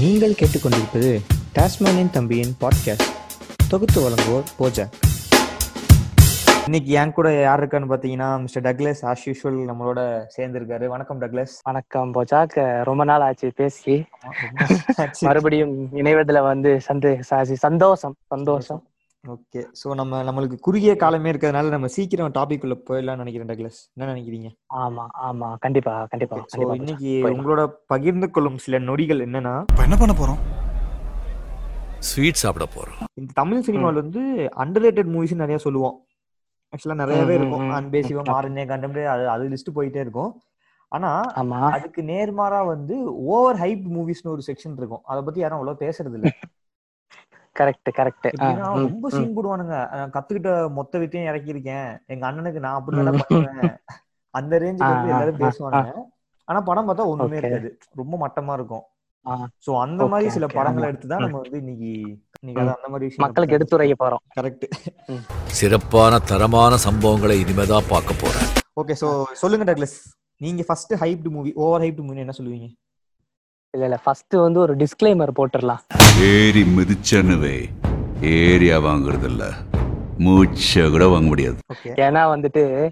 நீங்கள் கேட்டுக்கொண்டிருப்பது டாஸ்மானின் தம்பியின் பாட்காஸ்ட் தொகுத்து வழங்குவோர் போஜா. இன்னைக்கு என் கூட யார் இருக்கான்னு பாத்தீங்கன்னா மிஸ்டர் டக்ளஸ் ஆஸ் யூஷுவல் நம்மளோட சேர்ந்திருக்காரு. வணக்கம் டக்ளஸ். வணக்கம் போஜாக். ரொம்ப நாள் ஆச்சு பேசி. மறுபடியும் இணைவதுல வந்து சந்தே சாசி சந்தோஷம் சந்தோஷம். ஓகே சோ நம்ம நம்மளுக்கு குறுகிய காலமே இருக்கிறதுனால நம்ம சீக்கிரம் டாபிக் உள்ள போயிடலாம்னு நினைக்கிறேன் டக்ளஸ். என்ன நினைக்கிறீங்க? ஆமா ஆமா. கண்டிப்பா கண்டிப்பா இன்னைக்கு. உங்களோட பகிர்ந்து கொள்ளும் சில நொடிகள் என்னன்னா? இப்ப என்ன பண்ண போறோம்? ஸ்வீட் சாப்பிட போறோம். இந்த தமிழ் சினிமால வந்து அண்டர் மூவிஸ் நிறைய சொல்லுவோம். ஆக்சுவலா நிறையவே இருக்கும். ம். அன்பே சிவம் ம். ஆரண்ய கண்டம்னு அது அது லிஸ்ட் போயிட்டே இருக்கும். ஆனா அதுக்கு நேர்மாறா வந்து ஓவர் ஹைப் மூவிஸ்னு ஒரு செக்ஷன் இருக்கும். அத பத்தி யாரும் அவ்வளவு பேசுறது இல்ல. கரெக்ட் கரெக்ட் ரொம்ப சீன் போடுவானுங்க. கத்துக்கிட்ட மொத்த வித்தையும் இறக்கியிருக்கேன். எங்க அண்ணனுக்கு நான் அப்படி பண்ணுவேன். அந்த ரேஞ்சுக்கு வந்து எல்லாரும் பேசுவானுங்க. ஆனா படம் பார்த்தா ஒண்ணுமே Okay. இருக்காது. ரொம்ப மட்டமா இருக்கும். சோ அந்த மாதிரி சில படங்களை ஆமா. எடுத்து தான் நம்ம வந்து இன்னைக்கு அந்த மாதிரி மக்களுக்கு எடுத்துரைக்க போறோம். கரெக்ட் சிறப்பான தரமான சம்பவங்களை இனிமேதான் பார்க்க போறேன். ஓகே சோ சொல்லுங்க டக்ளஸ் நீங்க first hyped movie over hyped movie என்ன சொல்லுவீங்க? இல்ல இல்ல. ஃபர்ஸ்ட் வந்து ஒரு டிஸ்க்ளைமர் போட்டுடலாம் ஏறி மிதிச்சனுவே. ஏரியா வாங்குறது இல்ல மூச்ச கூட வாங்க முடியாது. ஓகே ஏன்னா வந்துட்டு.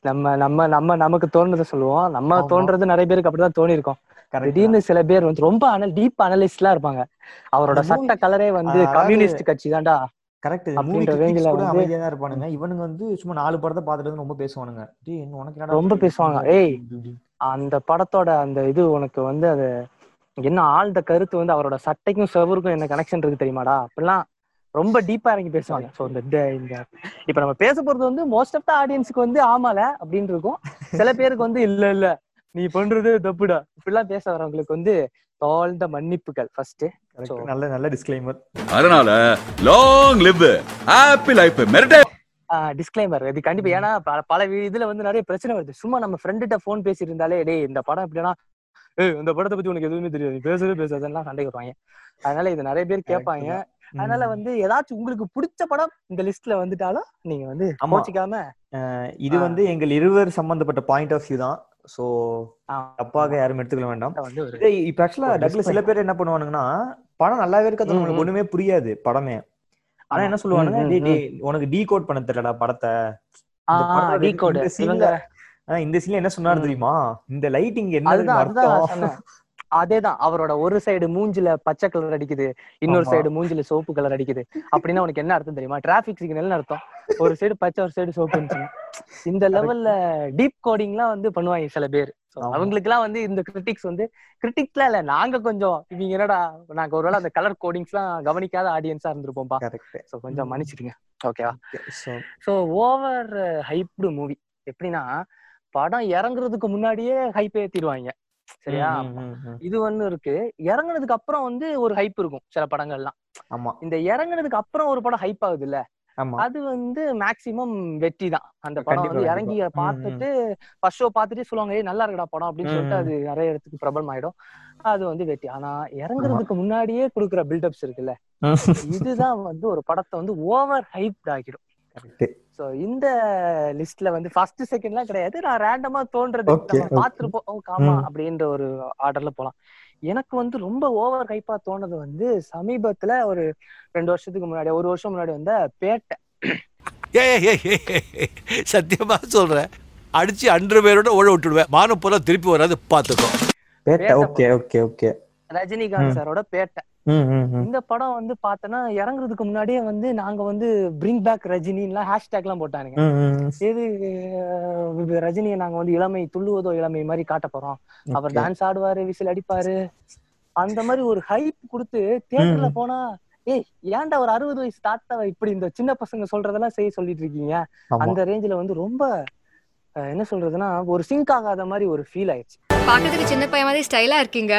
நம்ம நம்ம நம்ம நமக்கு தோணுறதை சொல்லுவோம். நம்ம. தோன்றது நிறைய பேருக்கு அப்படிதான் தோணி இருக்கும் கரெக்ட் திடீர்னு சில பேர் வந்து ரொம்ப அனல் டீப் அனலிஸ்ட்லாம் இருப்பாங்க. அவரோட சட்ட கலரே வந்து கம்யூனிஸ்ட் கட்சி தான்டா. கரெக்ட் மூவி அப்படின்ற கிரிட்டிக்ஸ் range ல கூட வந்து- அமைதியா தான் இருப்பானுங்க. இவனுங்க வந்து சும்மா நாலு படத்தை பார்த்துட்டு வந்து ரொம்ப பேசுவானுங்க. டேய் என்ன உனக்கு என்னடா ரொம்ப? பேசுவாங்க. ஏய். அந்த படத்தோட அந்த இது உனக்கு வந்து அது என்ன ஆழ்ந்த கருத்து வந்து அவரோட சட்டைக்கும் செவருக்கும் என்ன கனெக்ஷன் இருக்கு தெரியுமாடா? அப்படிலாம் ரொம்ப டீப்பா இறங்கி பேசுவாங்க. ஸோ இந்த இந்த- இப்ப நம்ம பேச போறது வந்து மோஸ்ட் ஆஃப் த ஆடியன்ஸுக்கு வந்து ஆமால அப்படின்னு இருக்கும். சில பேருக்கு வந்து இல்ல இல்ல நீ பண்றது தப்புடா. இப்படிலாம் பேச வரவங்களுக்கு வந்து தாழ்ந்த மன்னிப்புகள் ஃபர்ஸ்ட் நல்ல நல்ல டிஸ்க்ளைமர் அதனால லாங் லிவ் ஹாப்பி லைஃப் மெரிட்டே டிஸ்க்ளைமர் இது கண்டிப்பா ஏன்னா பல இதுல வந்து நிறைய பிரச்சனை வருது. சும்மா நம்ம ஃப்ரெண்டுகிட்ட ஃபோன் பேசிட்டு இருந்தாலே டேய் இந்த படம் எப்படின்னா ஏய் இந்த படத்தை பத்தி உனக்கு எதுவுமே தெரியாது. நீ பேசவே பேசாதெல்லாம் சண்டை வருவாங்க அதனால இது நிறைய பேர் கேட்பாங்க. அதனால வந்து ஏதாச்சும் உங்களுக்கு பிடிச்ச படம் இந்த லிஸ்ட்ல வந்துட்டாலும் நீங்க வந்து ஆமா. கோச்சிக்காம இது. வந்து எங்கள் இருவர் சம்பந்தப்பட்ட பாயிண்ட் ஆஃப் வியூ தான். சோ தப்பாக யாரும் எடுத்துக்கொள்ள வேண்டாம். இப்ப ஆக்சுவலா டக்ல சில பேர் என்ன பண்ணுவானுங்கன்னா படம் நல்லாவே இருக்காது ம். ஒண்ணுமே புரியாது படமே. ஆனா. என்ன சொல்லுவானுங்க? உனக்கு டீ கோட் பண்ண தெரியலடா படத்தை. இந்த சீன்ல என்ன சொன்னாரு. தெரியுமா? இந்த லைட்டிங் என்ன அதுதான் அவரோட ஒரு சைடு மூஞ்சில பச்சை கலர் அடிக்குது. இன்னொரு. சைடு மூஞ்சில சோப்பு கலர் அடிக்குது. அப்படின்னா உனக்கு என்ன அர்த்தம் தெரியுமா? டிராபிக் சிக்னல்னு அர்த்தம். ஒரு சைடு பச்சை ஒரு சைடு சோப்பு இந்த லெவல்ல டீப் கோடிங்லாம் வந்து பண்ணுவாங்க சில பேர். அவங்களுக்குலாம் வந்து இந்த கிரிட்டிக்ஸ் வந்து கிரிட்டிக்ஸ்லாம் இல்ல நாங்க கொஞ்சம் இவங்க என்னடா நாங்க ஒருவேளை அந்த கலர் கோடிங்ஸ்லாம் கவனிக்காத ஆடியன்ஸா இருந்திருப்போம்பா கரெக்ட் சோ கொஞ்சம். மன்னிச்சிடுங்க. ஓகேவா so so over hyped movie எப்படின்னா படம் இறங்குறதுக்கு முன்னாடியே ஹைப் ஏத்திடுவாங்க. சரியா? இது ஒண்ணு இருக்கு. இறங்குனதுக்கு அப்புறம் வந்து ஒரு ஹைப் இருக்கும் சில படங்கள்லாம். ஆமா. இந்த இறங்குனதுக்கு அப்புறம் ஒரு படம் ஹைப் ஆகுது இல்ல அது வந்து மேக்சிமம் வெற்றி தான். அந்த படம் வந்து இறங்கி பார்த்துட்டு ஃபர்ஸ்ட் ஷோ பார்த்துட்டு சொல்லுவாங்க ஏய் நல்லா இருக்குடா படம் அப்படின்னு சொல்லிட்டு. அது நிறைய இடத்துக்கு பிரபலம் ஆயிடும். அது வந்து வெற்றி. ஆனா இறங்குறதுக்கு முன்னாடியே கொடுக்குற பில்டப்ஸ் இருக்குல்ல இதுதான் வந்து ஒரு படத்தை வந்து ஓவர் ஹைப் ஆகிடும் சோ இந்த லிஸ்ட்ல வந்து ஃபர்ஸ்ட் செகண்ட்லாம் கிடையாது. நான் ரேண்டமா தோன்றது Okay, நம்ம okay. பார்த்திருப்போம் ஓ, ஆமா ம். அப்படின்ற ஒரு ஆர்டர்ல போலாம். எனக்கு வந்து ரொம்ப ஓவர் ஹைப்பா தோணுது வந்து சமீபத்துல ஒரு ரெண்டு வருஷத்துக்கு முன்னாடி ஒரு வருஷம் முன்னாடி வந்த பேட்டை. ஏய் ஏய், ஏய், ஏய், ஏய், சத்தியமா சொல்றேன். அடிச்சு அன்று பேரோட ஓட விட்டுடுவேன். மானம் போல திருப்பி வராது பாத்துக்கோ Petta Petta okay okay okay. Rajinikanth. சாரோட பேட்டை. இந்த படம் வந்து பார்த்தோன்னா இறங்குறதுக்கு முன்னாடியே வந்து நாங்க வந்து பிரிங் பேக் ரஜினின்லாம் ஹேஷ்டேக் எல்லாம் போட்டானுங்க அஹ், ரஜினியை நாங்க வந்து இளமை துள்ளுவதோ இளமை மாதிரி காட்ட போறோம். அவர். டான்ஸ் ஆடுவாரு விசில் அடிப்பாரு. அந்த மாதிரி ஒரு ஹைப் கொடுத்து தியேட்டர்ல ம். போனா ஏய் ஏன்டா ஒரு அறுபது வயசு தாத்தாவை இப்படி இந்த சின்ன பசங்க சொல்றதெல்லாம் செய்ய சொல்லிட்டு இருக்கீங்க? அந்த ரேஞ்சில வந்து ரொம்ப என்ன சொல்றதுன்னா ஒரு சிங்க் ஆகாத மாதிரி ஒரு ஃபீல் ஆயிடுச்சு. பார்க்கறதுக்கு சின்ன பையன் மாதிரி ஸ்டைலா இருக்கீங்க.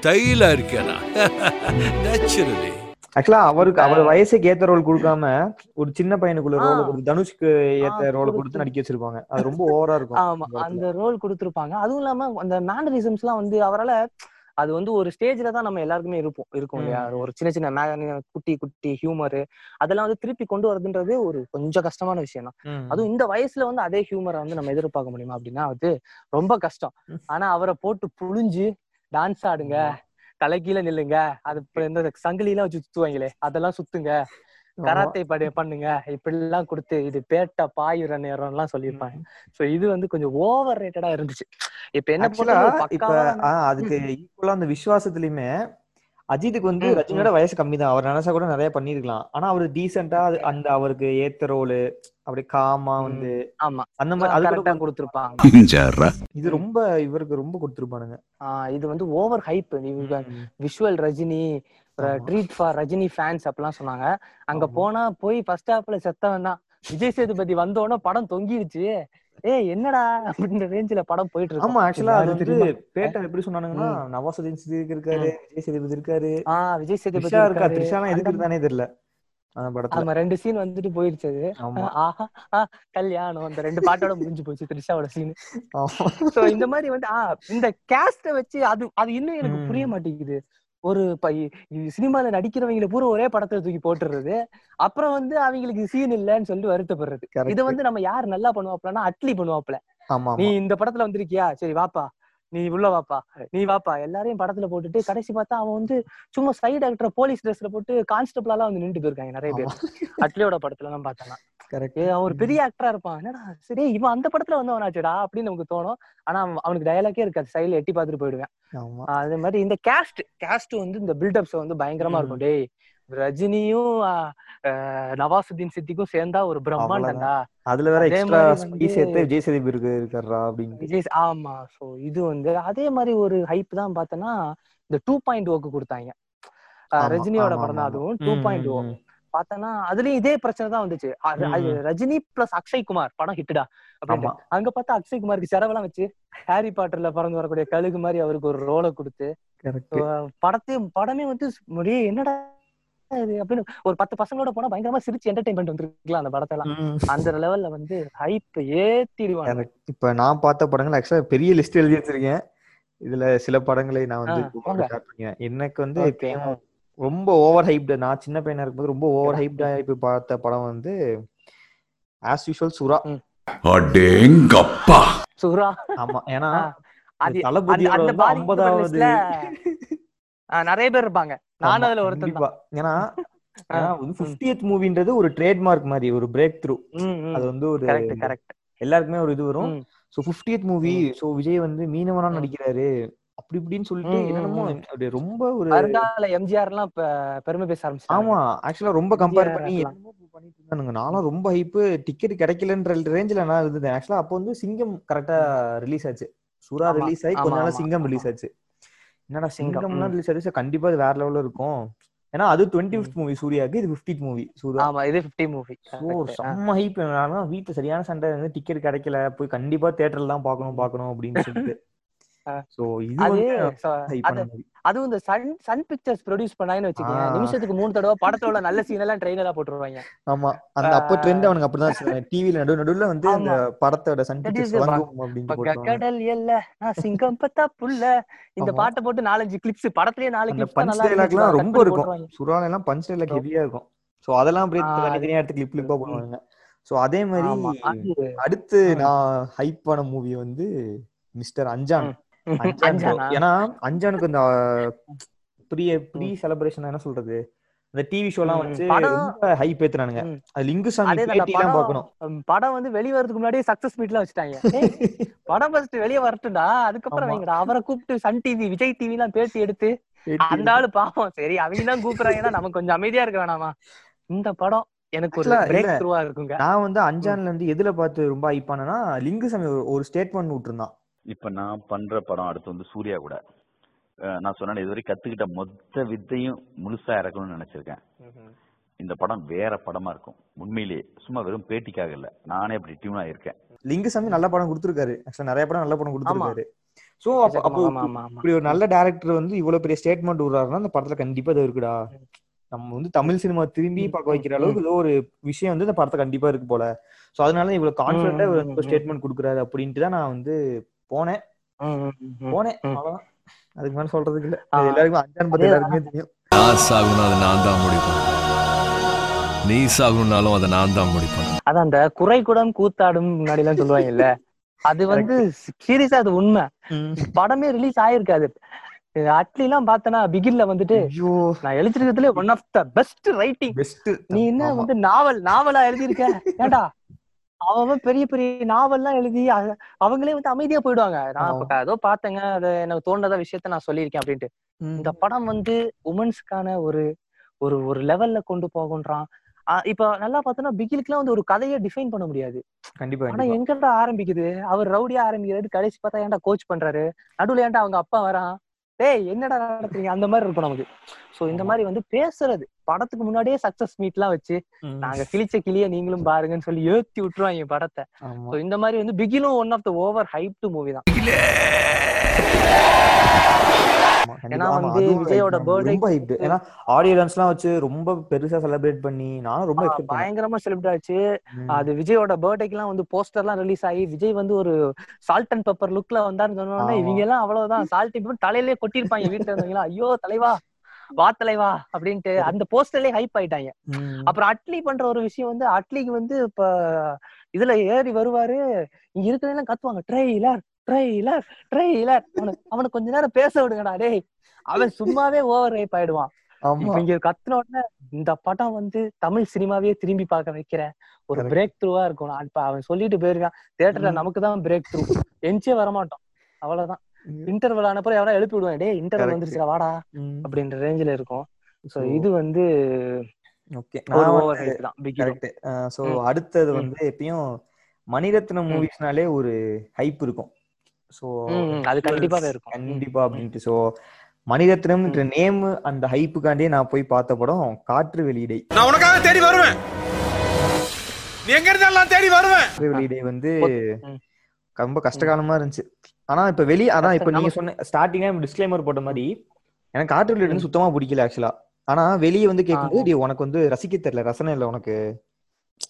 ஸ்டைலா இருக்கேனா நேச்சுரலி ஆக்சுவலா அவருக்கு அவர் வயசுக்கு ஏத்த ரோல் கொடுக்காம ஒரு சின்ன பையனுக்குள்ள. ரோல் கொடுத்து தனுஷ்க்கு ஏத்த ரோல் கொடுத்து. நடிக்க வச்சிருப்பாங்க அது ரொம்ப ஓவரா இருக்கும் ஆமா. அந்த ரோல் கொடுத்திருப்பாங்க அதுவும் இல்லாம அந்த மேனரிசம்ஸ் எல்லாம் வந்து அவரால அது வந்து ஒரு ஸ்டேஜ்ல தான் நம்ம எல்லாருக்குமே இருப்போம் இருக்கும் இல்லையா. ஒரு சின்ன சின்ன குட்டி குட்டி ஹியூமர் அதெல்லாம் வந்து திருப்பி கொண்டு வரதுன்றது ஒரு கொஞ்சம் கஷ்டமான விஷயம் தான். அதுவும் இந்த வயசுல வந்து அதே ஹியூமரை வந்து நம்ம எதிர்பார்க்க முடியுமா அப்படின்னா அது ரொம்ப கஷ்டம். ஆனா அவரை போட்டு புழிஞ்சு டான்ஸ் ஆடுங்க. தலைகீழ நில்லுங்க. அது இந்த சங்கிலி எல்லாம் வச்சு சுத்துவாங்களே அதெல்லாம் சுத்துங்க. கராத்தே படி பண்ணுங்க. இப்படி எல்லாம் கொடுத்து இது பேட்டா பாயுற நேரம் எல்லாம் சொல்லியிருப்பாங்க சோ இது வந்து கொஞ்சம் ஓவர் ரேட்டடா இருந்துச்சு. இப்ப என்ன பொறுத்தவரை இப்ப அதுக்கு ஈக்குவலா அந்த விசுவாசத்துலயுமே அஜித்துக்கு வந்து ரஜினியோட வயசு கம்மி தான் அவர் நினைச்சா கூட நிறைய பண்ணிருக்கலாம் ஆனா அவரு டீசெண்டா அந்த அவருக்கு ஏத்த ரோலு அப்படி காமா வந்து ஆமா. அந்த மாதிரி அது கூட கொடுத்துருப்பாங்க. இது ரொம்ப இவருக்கு ரொம்ப கொடுத்துருப்பானுங்க. ஆஹ் இது வந்து over hype. Visual Rajini. Treat for Rajini fans அப்படிலாம் சொன்னாங்க. அங்க. போனா போய் ஃபர்ஸ்ட் ஹாஃப்ல செத்தவன் தான். விஜய் சேதுபதி வந்தோடனே படம் தொங்கிடுச்சு ஏய் என்னடா அப்படின்ற ரேஞ்சில படம் போயிட்டு இருக்கு ஆமா ஆக்சுவலா அது வந்து? பேட்டை எப்படி சொன்னானுங்கன்னா நவாசுதீன் சித்திக் இருக்காரு விஜய் சேதுபதி இருக்காரு. ஆஹ் விஜய் சேதுபதி இருக்காரு. த்ரிஷாலாம் எதுக்கு இருந்தானே தெரியல. ஆமா ரெண்டு சீன் வந்துட்டு போயிருச்சு அது. ஆஹா கல்யாணம் அந்த ரெண்டு பாட்டோட முடிஞ்சு போச்சு த்ரிஷாவோட சீன் சோ இந்த மாதிரி வந்து ஆ இந்த கேஸ்ட வச்சு அது அது இன்னும் எனக்கு. புரிய மாட்டேங்குது. ஒரு சினிமால நடிக்கிறவங்கள பூரா ஒரே படத்துல தூக்கி போட்டுறது. அப்புறம் வந்து அவங்களுக்கு சீன் இல்லைன்னு சொல்லிட்டு வருத்தப்படுறது. இதை வந்து நம்ம யார் நல்லா பண்ணுவாப்லன்னா அட்லி பண்ணுவாப்ல நீ இந்த படத்துல வந்திருக்கியா? சரி வாப்பா. நீ உள்ள வாப்பா. நீ வாப்பா. எல்லாரையும் படத்துல போட்டுட்டு கடைசி பார்த்தா அவன் வந்து சும்மா சைடு ஆக்டர் போலீஸ் ட்ரெஸ்ல போட்டு கான்ஸ்டபிளாலாம் வந்து நின்று போயிருக்காங்க நிறைய பேர். அட்லியோட படத்துல எல்லாம் பார்த்தோம்னா கரெக்ட் அவன் ஒரு பெரிய ஆக்டரா இருப்பான். என்னடா சரி இவன் அந்த படத்துல வந்தவனாச்சுடா அப்படின்னு நமக்கு தோணும். ஆனா அவன் அவனுக்கு டயலாக்கே இருக்காது. சைடுல எட்டி பார்த்துட்டு போயிடுவேன். அதே மாதிரி இந்த கேஸ்ட் கேஸ்ட் வந்து இந்த பில்டப்ஸ் வந்து பயங்கரமா இருக்கும். டேய் ரஜினியும் நவாசுதீன் சித்திக்கும் சேர்ந்தா ஒரு பிரம்மாண்டம்டா. அதுல வேற எக்ஸ்ட்ரா சேர்த்து விஜய் சேதுபதி இருக்கு இருக்காரா அப்படின்னு விஜய் ச- ஆமா. சோ இது வந்து அதே மாதிரி ஒரு ஹைப் தான் பார்த்தோன்னா இந்த டூ பாயிண்ட் ஓக்கு கொடுத்தாங்க. ரஜினியோட படம் தான். அதுவும் டூ பாயிண்ட் ஓ. பார்த்தோன்னா அதுலயும் இதே பிரச்சனை தான் வந்துச்சு. ரஜினி பிளஸ் அக்ஷய் குமார் படம் ஹிட்டுடா அப்படின்னு அங்க பார்த்தா அக்ஷய் குமாருக்கு செலவெல்லாம் வச்சு ஹாரி பாட்டர்ல பறந்து வரக்கூடிய கழுகு மாதிரி அவருக்கு ஒரு ரோலை கொடுத்து. படத்தையும் படமே வந்து என்னடா இது அப்படின்னு ஒரு பத்து பசங்களோட போனா பயங்கரமா சிரிச்சு என்டர்டைன்மெண்ட் வந்துருக்கலாம் அந்த படத்தெல்லாம். அந்த லெவல்ல வந்து ஹைப் ஏத்திடுவாங்க. இப்ப நான் பார்த்த படங்கள் ஆக்சுவலா பெரிய லிஸ்ட் எழுதி வச்சிருக்கேன் இதுல சில படங்களை நான் வந்து எனக்கு வந்து ரொம்ப ஓவர் ஹைப்டு நான் சின்ன பையனா இருக்கும்போது ரொம்ப ஓவர் ஹைப்டா இப்ப பார்த்த படம் வந்து ஆஸ் யூஷுவல் சுறா. அடேங்கப்பா. சுறா. ஆமா. ஏன்னா தளபதியோட ஐம்பதாவது நிறைய பேர் இருப்பாங்க. நானும் அதுல கண்டிப்பா. ஏன்னா பிப்டியத் மூவின்றது ஒரு ட்ரேட்மார்க் மாதிரி ஒரு பிரேக் த்ரூ அது வந்து ஒரு கரெக்ட் கரெக்ட் எல்லாருக்குமே ஒரு இது வரும். So fiftieth movie so Vijay வந்து மீனவனா. நடிக்கிறாரு. அப்படி இப்படின்னு சொல்லிட்டு என்னமோ ரொம்ப ஒரு எம்ஜிஆர் எல்லாம் பெருமை பேச ஆரம்பிச்சாங்க ஆமா ஆக்சுவலா ரொம்ப கம்பேர் பண்ணி பண்ணிட்டு நானும் ரொம்ப ஹைப்பு டிக்கெட் கிடைக்கலன்ற ரேஞ்சில நான் இருந்தேன். ஆக்சுவலா அப்போ வந்து சிங்கம் கரெக்டா ரிலீஸ் ஆச்சு. ஆமா, ரிலீஸ் ஆகி கொஞ்ச நாள் சிங்கம். ரிலீஸ் ஆச்சு. என்னடா சிங்கம், சிங்கம்லாம் ம். ரிலீஸ் ஆச்சு கண்டிப்பா இது வேற லெவல்ல இருக்கும். ஏன்னா அது டுவெண்ட்டி ஃபிஃப்த் மூவி சூர்யாக்கு இது ஃபிஃப்டித் மூவி சூர்யா. ஆமா இது 50 மூவி ஸோ செம்ம ஹைப் ஆனா வீட்டுல சரியான சண்டை வந்து டிக்கெட் கிடைக்கல போய் கண்டிப்பா தியேட்டர்ல தான் பார்க்கணும் பார்க்கணும் அப்படின்னு சொல்லிட்டு. சோ. அதுவும் இந்த சன் சன் பிக்சர்ஸ் ப்ரொடியூஸ் பண்ணாங்கன்னு வச்சுக்கோங்க. நிமிஷத்துக்கு மூணு தடவை படத்துல உள்ள நல்ல சீன் எல்லாம் ட்ரெயினரா போட்டுருவாங்க ஆமா அந்த அப்ப ட்ரெண்ட் அவனுக்கு அப்படிதான் டிவில நடு நடுவுல வந்து அந்த. படத்தோட சன் பிக்சர்ஸ் வழங்கும் அப்படின்னு கடல் எல்ல நான் சிங்கம் பத்தா புல்ல இந்த. பாட்டை போட்டு நாலஞ்சு கிளிப்ஸ் படத்துலயே நாலு கிளிப்ஸ் பஞ்ச் டைலாக்லாம் ரொம்ப பண்ணி இருக்கும். சுறால எல்லாம் பஞ்ச் டைலாக். ஹெவியா இருக்கும் சோ அதெல்லாம் அப்படியே தனித்தனியா எடுத்து கிளிப் கிளிப்பா. போடுவாங்க சோ அதே மாதிரி அடுத்து. நான் ஹைப் ஆன மூவி வந்து மிஸ்டர் அஞ்சானா ஏன்னா அஞ்சானுக்கு இந்த ப்ரீ ப்ரீ செலிப்ரேஷன் என்ன சொல்றது? இந்த டிவி ஷோலாம் வச்சு படம் ரொம்ப ஹைப் ஏத்துனானுங்க ம். அது லிங்குசாமி அதே தான் பேட்டி எல்லாம் படம் பார்க்கணும். படம் வந்து வெளிய வரதுக்கு முன்னாடியே சக்சஸ் மீட்ல வச்சுட்டாங்க. படம் ஃபர்ஸ்ட் வெளிய வரட்டும்டா. அதுக்கப்புறம். வைங்கடா. அவரை கூப்பிட்டு சன் டிவி விஜய் டிவி எல்லாம் பேட்டி எடுத்து அந்த ஆளு பாவம். சரி அவங்க தான் கூப்பிடுறாங்கன்னா நமக்கு கொஞ்சம் அமைதியா இருக்க வேணாமா? இந்த படம் எனக்கு ஒரு பிரேக். த்ரூவா இருக்குங்க. நான் வந்து அஞ்சான்ல இருந்து எதுல பார்த்து ரொம்ப ஹைப் ஆனேன்னா லிங்குசாமி ஒரு- ஒரு ஸ்டேட்மெண்ட் விட்டுருந்தான். இப்ப நான் பண்ற படம் அடுத்து வந்து சூர்யா கூட. நான் சொன்னேன் இதுவரை கத்துக்கிட்ட மொத்த வித்தையும் முழுசா இறக்கணும்னு நினைச்சிருக்கேன். இந்த படம் வேற படமா இருக்கும். உண்மையிலேயே சும்மா வெறும் பேட்டிக்காக இல்ல. நானே அப்படி டியூன் ஆயிருக்கேன் லிங்குசாமி நல்ல படம் கொடுத்துருக்காரு. ஆக்சுவலா நிறைய படம் நல்ல படம் கொடுத்துருக்காரு. சோ அப்போ இப்படி ஒரு நல்ல டேரக்டர் வந்து இவ்வளவு பெரிய ஸ்டேட்மெண்ட் விடுறாருன்னா அந்த படத்துல கண்டிப்பா இது இருக்குடா. நம்ம வந்து தமிழ் சினிமா திரும்பி பார்க்க வைக்கிற அளவுக்கு ஏதோ ஒரு விஷயம் வந்து இந்த படத்துல கண்டிப்பா இருக்கு போல. சோ அதனால இவ்வளவு கான்பிடண்டா. ஸ்டேட்மெண்ட் கொடுக்குறாரு அப்படின்ட்டு தான் நான் வந்து போனேன். போனேன். அவ்வளவுதான். அதுக்கு மேல சொல்றதுக்கு இல்ல. எல்லாருக்கும் அஞ்சான் பத்து எல்லாருக்குமே தெரியும். நான் சாகணும் அதை நான் தான் முடிப்பேன். நீ சாகணும்னாலும் அதை நான் தான் முடிப்பேன். அதான் அந்த குறை குடம் கூத்தாடும் முன்னாடி எல்லாம் சொல்லுவாங்கல்ல அது வந்து சீரியஸா அது உண்மை. படமே ரிலீஸ் ஆயிருக்காது. அட்லி எல்லாம் பார்த்தனா பிகில்ல வந்துட்டு ஐயோ. நான் எழுதிருக்கிறதுல one of the best writing best நீ என்ன வந்து நாவல் நாவலா எழுதியிருக்க? ஏன்டா அவன் பெரிய பெரிய நாவல்லாம் எழுதி அவங்களே வந்து அமைதியா போயிடுவாங்க. நான் இப்ப ஏதோ பார்த்தேங்க அது எனக்கு தோன்றத விஷயத்த நான் சொல்லியிருக்கேன் அப்படின்ட்டு. இந்த படம் வந்து உமன்ஸ்க்கான ஒரு ஒரு ஒரு லெவல்ல கொண்டு போகுன்றான். இப்ப நல்லா பார்த்தோம்னா பிகிலுக்குலாம் வந்து ஒரு கதையை டிஃபைன் பண்ண முடியாது. கண்டிப்பா ஆனா. எங்கடா ஆரம்பிக்குது? அவர் ரவுடியா ஆரம்பிக்கிறாரு கடைசி பார்த்தா ஏன்டா கோச் பண்றாரு? நடுவுல ஏன்டா அவங்க அப்பா வரான்? டேய் என்னடா நடத்துறீங்க? அந்த மாதிரி இருக்கும் நமக்கு. சோ இந்த மாதிரி வந்து பேசுறது. படத்துக்கு முன்னாடியே சக்சஸ் மீட் எல்லாம் வச்சு. நாங்க கிழிச்ச கிளிய நீங்களும் பாருங்கன்னு சொல்லி ஏத்தி விட்டுருவாங்க படத்தை. So இந்த மாதிரி வந்து பிகிலும் one of the over hyped movie தான். ஏன்னா வந்து விஜயோட hyped. ஏன்னா ஆடியன்ஸ் எல்லாம் வச்சு ரொம்ப பெருசா செலிப்ரேட் பண்ணி நானும் ரொம்ப பயங்கரமா செலிப்ரேட் ஆச்சு. அது விஜயோட பர்த்டேக்கெல்லாம் வந்து போஸ்டர்லாம் ரிலீஸ் ஆகி விஜய் வந்து ஒரு சால்ட் அண்ட் பெப்பர் லுக்ல வந்தாருன்னு சொன்ன உடனே ஆமா. இவங்க எல்லாம் அவ்வளவுதான் சால்ட் பெப்பர் தலையிலே கொட்டிருப்பாங்க வீட்டுல இருந்தவங்களா ஐயோ தலைவா வா தலைவா அப்படின்ட்டு அந்த போஸ்டர்லயே ஹைப் ஆயிட்டாங்க. அப்புறம் அட்லி பண்ற ஒரு விஷயம் வந்து அட்லிக்கு வந்து இப்ப இதுல ஏறி வருவாரு இங்க இருக்கிறவங்க கத்துவாங்க ட்ரெய்லர் ட்ரெய்லர் ட்ரெய்லர் அவனுக்கு அவனுக்கு கொஞ்ச நேரம் பேச விடுங்கடா டேய் அவன் சும்மாவே ஓவர் ஹைப் ஆயிடுவான் இங்க கத்துன உடனே இந்த படம் வந்து தமிழ் சினிமாவே திரும்பி பார்க்க வைக்கிற ஒரு. பிரேக் த்ரூவா இருக்கும் இப்ப அவன் சொல்லிட்டு போயிருக்கான் தியேட்டர்ல. நமக்கு தான் பிரேக் த்ரூ எஞ்சியே வரமாட்டோம் அவ்வளவுதான். இன்டர்வல் ஆனப்பறம் எவனா எழுப்பி விடுவான் டேய் இன்டர்வல். வந்துருச்சுடா வாடா. அப்படின்ற ரேஞ்சில இருக்கும் சோ So, இது வந்து ஓகே நான். அடுத்தது. வந்து எப்பயும் மணிரத்னம். மூவிஸ்னாலே ஒரு ஹைப் இருக்கும் சோ அது கண்டிப்பாவே இருக்கும். கண்டிப்பா அப்படின்ட்டு. சோ மணிரத்னம்ன்ற நேம் அந்த ஹைப்புக்காண்டியே நான் போய் பார்த்த படம் காற்று வெளியிடை. நான் உனக்காக தேடி வருவேன். நீ எங்க இருந்தாலும் நான் தேடி வருவேன். காற்று வெளியிடை வந்து. ரொம்ப கஷ்டகாலமா இருந்துச்சு. ஆனா இப்ப வெளிய அதான் இப்ப நீங்க சொன்ன ஸ்டார்டிங்கா டிஸ்க்ளைமர் போட்ட மாதிரி எனக்கு காற்று வெளியிடை வந்து சுத்தமா பிடிக்கல ஆக்சுவலா ஆனா வெளிய வந்து கேட்கும்போது உனக்கு வந்து ரசிக்க தெரியல ரசனை இல்ல உனக்கு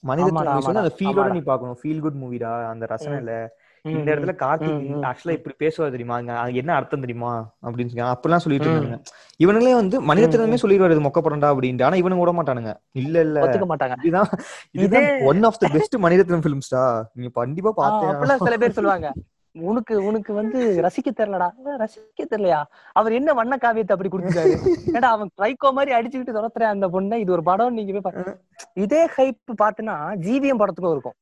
வந்து அந்த ஃபீலோட. நீ பார்க்கணும். ஃபீல் குட் மூவிடா அந்த ரசனை. இல்ல இந்த இடத்துல கார்த்திக். ஆக்சுவலா இப்படி பேசுவார் தெரியுமா? என்ன அர்த்தம் தெரியுமா? அப்படின்னு சொல்லி அப்படிலாம் சொல்லிட்டு. இருந்தாங்க இவனுங்களே வந்து மனிதத்தினமே சொல்லிடுவாரு இது மொக்க படம்டா அப்படின்ட்டு. ஆனா இவனுங்க விட மாட்டானுங்க. இல்ல இல்ல. ஒத்துக்க மாட்டாங்க. இதுதான் இதுதான் ஒன் ஆஃப் த பெஸ்ட் மனிதத்தினம் ஃபிலிம்ஸ்டா நீங்க கண்டிப்பா அப்படிலாம் சில பேர் சொல்லுவாங்க. உனக்கு உனக்கு வந்து ரசிக்க தெரியலடா. ரசிக்க தெரியலையா? அவர் என்ன வண்ண காவியத்தை அப்படி கொடுத்துருக்காரு ஏடா அவன் ட்ரைக்கோ மாதிரி அடிச்சுக்கிட்டு துரத்துற அந்த பொண்ணை. இது ஒரு படம் நீங்க போய் இதே ஹைப் பாத்துனா ஜிவிஎம் படத்துக்கும் இருக்கும்.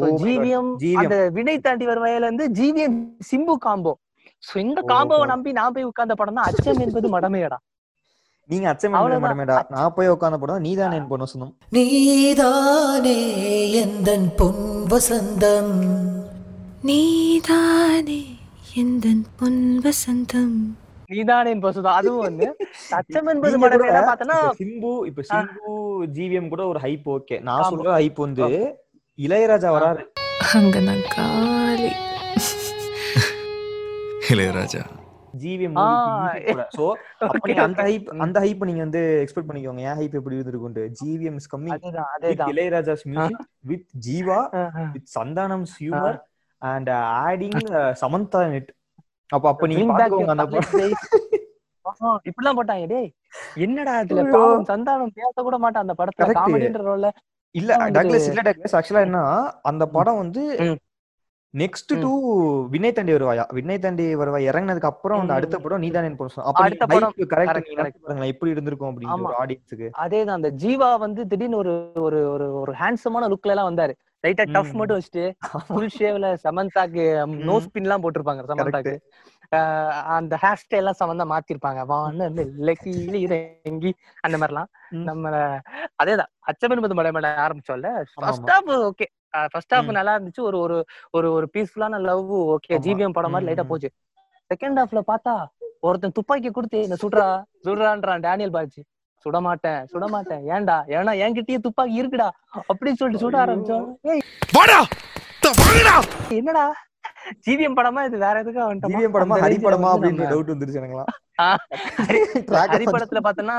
Oh. GVM GVM. அந்த வினை தாண்டி வருவாயில இருந்து ஜிவிஎம் சிம்பு காம்போ சோ இந்த Oh காம்போவை God. நம்பி நான் போய் உட்கார்ந்த படம் தான் அச்சம் என்பது மடமையடா நீங்க அச்சம் அவ்வளவுதான். மேடமேடா நான் போய் உட்கார்ந்த படம் நீதான் என் பொண்ணு சொந்தம் நீதானே எந்தன் பொன் வசந்தம் நீதானே எந்தன் பொன் வசந்தம் நீதானே என் பசுதான் அதுவும் வந்து அச்சம் என்பது மடமையடா பார்த்தனா சிம்பு இப்ப சிம்பு ஜிவிஎம் கூட ஒரு ஹைப் ஓகே நான். சொல்ற ஹைப் வந்து இளையராஜா வராரு. அங்க நான் காலி. இளையராஜா. ஜிவிஎம் ஆ, சோ அந்த. ஹைப். அந்த ஹைப் நீங்க வந்து எக்ஸ்பெக்ட் பண்ணிக்கோங்க. ஏன் ஹைப் எப்படி இருந்திருக்கும் GVM is coming Ilaiyaraaja's music with Jiiva. With Santhanam's humour and adding Samantha net அப்ப அப்ப நீங்க பாத்துக்கோங்க அந்த இப்படிலாம் போட்டாங்க டேய். என்னடா. பாவம் சந்தானம் பேச கூட மாட்டான் அந்த படத்துல. காமெடின்ற ரோல்ல இல்ல டக்ளஸ் இல்ல டக்ளஸ் ஆக்சுவலா என்ன அந்த படம் வந்து. நெக்ஸ்ட். டு வினய் தாண்டி வருவாயா? வினய் தாண்டி வருவாய் இறங்குனதுக்கு அப்புறம் அந்த. அடுத்த படம் நீதான் என் பொண்ணு அப்ப அடுத்த படம் நினைச்சு பாருங்களேன். எப்படி இருந்திருக்கும் அப்படின்னு ஆடியன்ஸுக்கு அதேதான் அந்த ஜீவா வந்து திடீர்னு ஒரு ஒரு ஒரு ஒரு ஹேண்ட்ஸமான லுக்ல எல்லாம் வந்தாரு. லைட்டா டஃப். மட்டும் வச்சுட்டு ஃபுல் ஷேவ்ல சமந்தாக்கு நோ ஸ்பின் எல்லாம் போட்டிருப்பாங்க சமந்தாக்கு. அந்த ஹேர் ஸ்டைல் எல்லாம் சமந்தா மாத்திருப்பாங்க. வான இறங்கி அந்த மாதிரிலாம். நம்ம அதேதான். அச்சம் என்பது மலைமலை ஆரம்பிச்சோம்ல. First half okay first half. நல்லா இருந்துச்சு. ஒரு ஒரு ஒரு ஒரு பீஸ்ஃபுல்லான லவ் ஓகே. ஜிபிஎம் படம் மாதிரி லைட்டா. போச்சு. செகண்ட் ஹாஃப்ல பார்த்தா ஒருத்தன் துப்பாக்கி கொடுத்து இந்த சுடுறா? சுடுறான்றான் டேனியல் பாஜி சுட மாட்டேன் சுட மாட்டேன் ஏன்டா? ஏன்னா என்கிட்டயே துப்பாக்கி இருக்குடா. அப்படின்னு சொல்லிட்டு சுட ஆரம்பிச்சோம். என்னடா? ஜிவிஎம் படமா இது வேற எதுக்கா வந்துட்டோமா? ஜிவிஎம் படமா ஹரி படமா அப்படின்ற டவுட் வந்துருச்சு எனக்குலாம் ஹரி- படத்துல பார்த்தோன்னா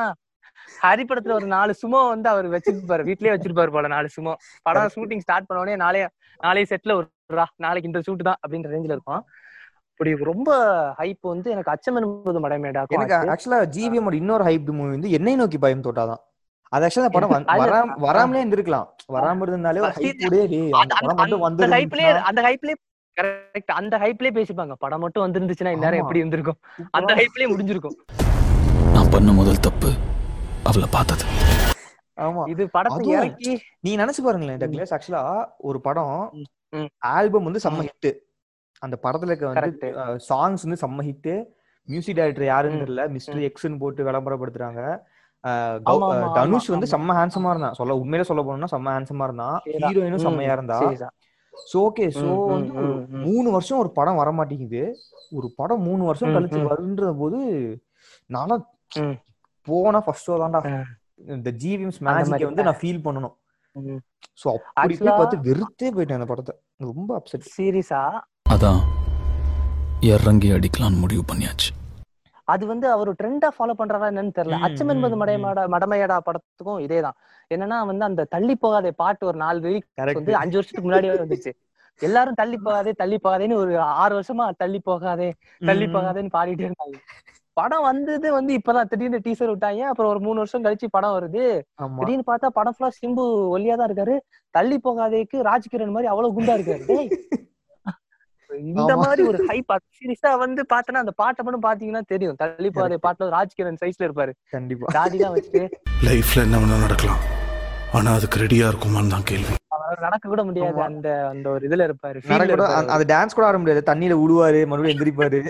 ஹரி படத்துல ஒரு நாலு சுமோ வந்து அவர் வச்சிருப்பாரு. வீட்லயே வச்சிருப்பாரு போல நாலு சுமோ. படம் ஷூட்டிங் ஸ்டார்ட் பண்ண உடனே நாளே நாளைய செட்ல ஒரு நாளைக்கு இந்த ஷூட் தான் அப்படின்ற ரேஞ்சில இருக்கும். அப்படி ரொம்ப ஹைப் வந்து எனக்கு அச்சம் என்பது மடைமேடா எனக்கு ஆக்சுவலா ஜிவிஎம் இன்னொரு ஹைப்டு மூவி வந்து என்னை நோக்கி பயம் தோட்டாதான். அது ஆக்சுவலா அந்த படம் வராம வராமலே இருந்திருக்கலாம். வராம இருந்தாலே ஒரு ஹைப் அந்த ஹைப்லயே அந்த ஹைப்லயே கரெக்ட் அந்த ஹைப்லயே பேசிப்பாங்க. படம் மட்டும் வந்திருந்துச்சுன்னா இந்நேரம். எப்படி இருந்திருக்கும்? அந்த ஹைப்லயே முடிஞ்சிருக்கும். நான் பண்ண முதல் தப்பு அவளை பார்த்தது. ஆமா. இது படத்தை இறக்கி நீ நினைச்சு பாருங்களேன் டக்ளஸ் ஆக்சுவலா ஒரு படம் ம். ஆல்பம் வந்து செம்ம. ஹிட் அந்த படத்துல இருக்க வந்து. சாங்ஸ் வந்து செம்ம ஹிட் மியூசிக் டைரக்டர் யாருன்னு. தெரியல. மிஸ்டர் எக்ஸ்னு போட்டு விளம்பரப்படுத்துறாங்க. தனுஷ் வந்து. செம்ம ஹேண்ட்ஸமா இருந்தான். சொல்ல உண்மையில சொல்ல போனோம்னா செம்ம ஹேண்ட்ஸமா இருந்தான். ஹீரோயினும் செம்மையா இருந்தா சோ ஓகே சோ வந்து. மூணு வருஷம் ஒரு படம் வர மாட்டேங்குது ஒரு படம் மூணு வருஷம் கழிச்சு. வருன்ற போது நானும். போனா ஃபர்ஸ்ட் ஷோ தான்டா. இந்த ஜிவிஎம்ஸ் மேஜிக்கை வந்து நான் ஃபீல் பண்ணணும் ம். சோ அப்படி பார்த்து வெறுத்தே போயிட்டேன் அந்த படத்தை ரொம்ப அப்செட் சீரியஸா அதான் இறங்கி அடிக்கலாம்னு முடிவு பண்ணியாச்சு அது வந்து அவர் ட்ரெண்டா ஃபாலோ பண்றாரா என்னன்னு தெரியல. அச்சம் என்பது மடையமாடா மடமையடா படத்துக்கும் இதேதான் என்னன்னா வந்து அந்த தள்ளி போகாதே பாட்டு ஒரு நாலு கரெக்ட் வந்து அஞ்சு வருஷத்துக்கு முன்னாடியே வந்துச்சு எல்லாரும் தள்ளி போகாதே தள்ளி போகாதேன்னு ஒரு ஆறு வருஷமா தள்ளி போகாதே தள்ளி போகாதேன்னு பாடிட்டே இருந்தாங்க. படம் வந்தது வந்து இப்பதான் திடீர்னு டீசர் விட்டாங்க. அப்புறம் ஒரு மூணு வருஷம் கழிச்சு படம் வருது. திடீர்னு பார்த்தா படம் ஃபுல்லா சிம்பு ஒல்லியா தான் இருக்காரு. தள்ளி போகாதேக்கு ராஜ்கிரண் மாதிரி அவ்வளவு குண்டா இருக்காரு. இந்த. மாதிரி ஒரு ஹைப் சீரியஸா வந்து பார்த்தனா அந்த பாட்டை மட்டும் பாத்தீங்கன்னா தெரியும். தள்ளி போகாதே பாட்டுல ராஜ்கிரண் சைஸ்ல இருப்பாரு. கண்டிப்பா. தாடி தான் வச்சுட்டு லைஃப்ல என்ன வேணா நடக்கலாம். ஆனா அதுக்கு ரெடியா இருக்குமான்னு தான் கேள்வி. நடக்க கூட முடியாது. அந்த அந்த ஒரு இதுல இருப்பாரு நடக்க கூட அந்த- அது டான்ஸ் கூட ஆட முடியாது. தண்ணியில விடுவாரு மறுபடியும் எந்திரிப்பாரு.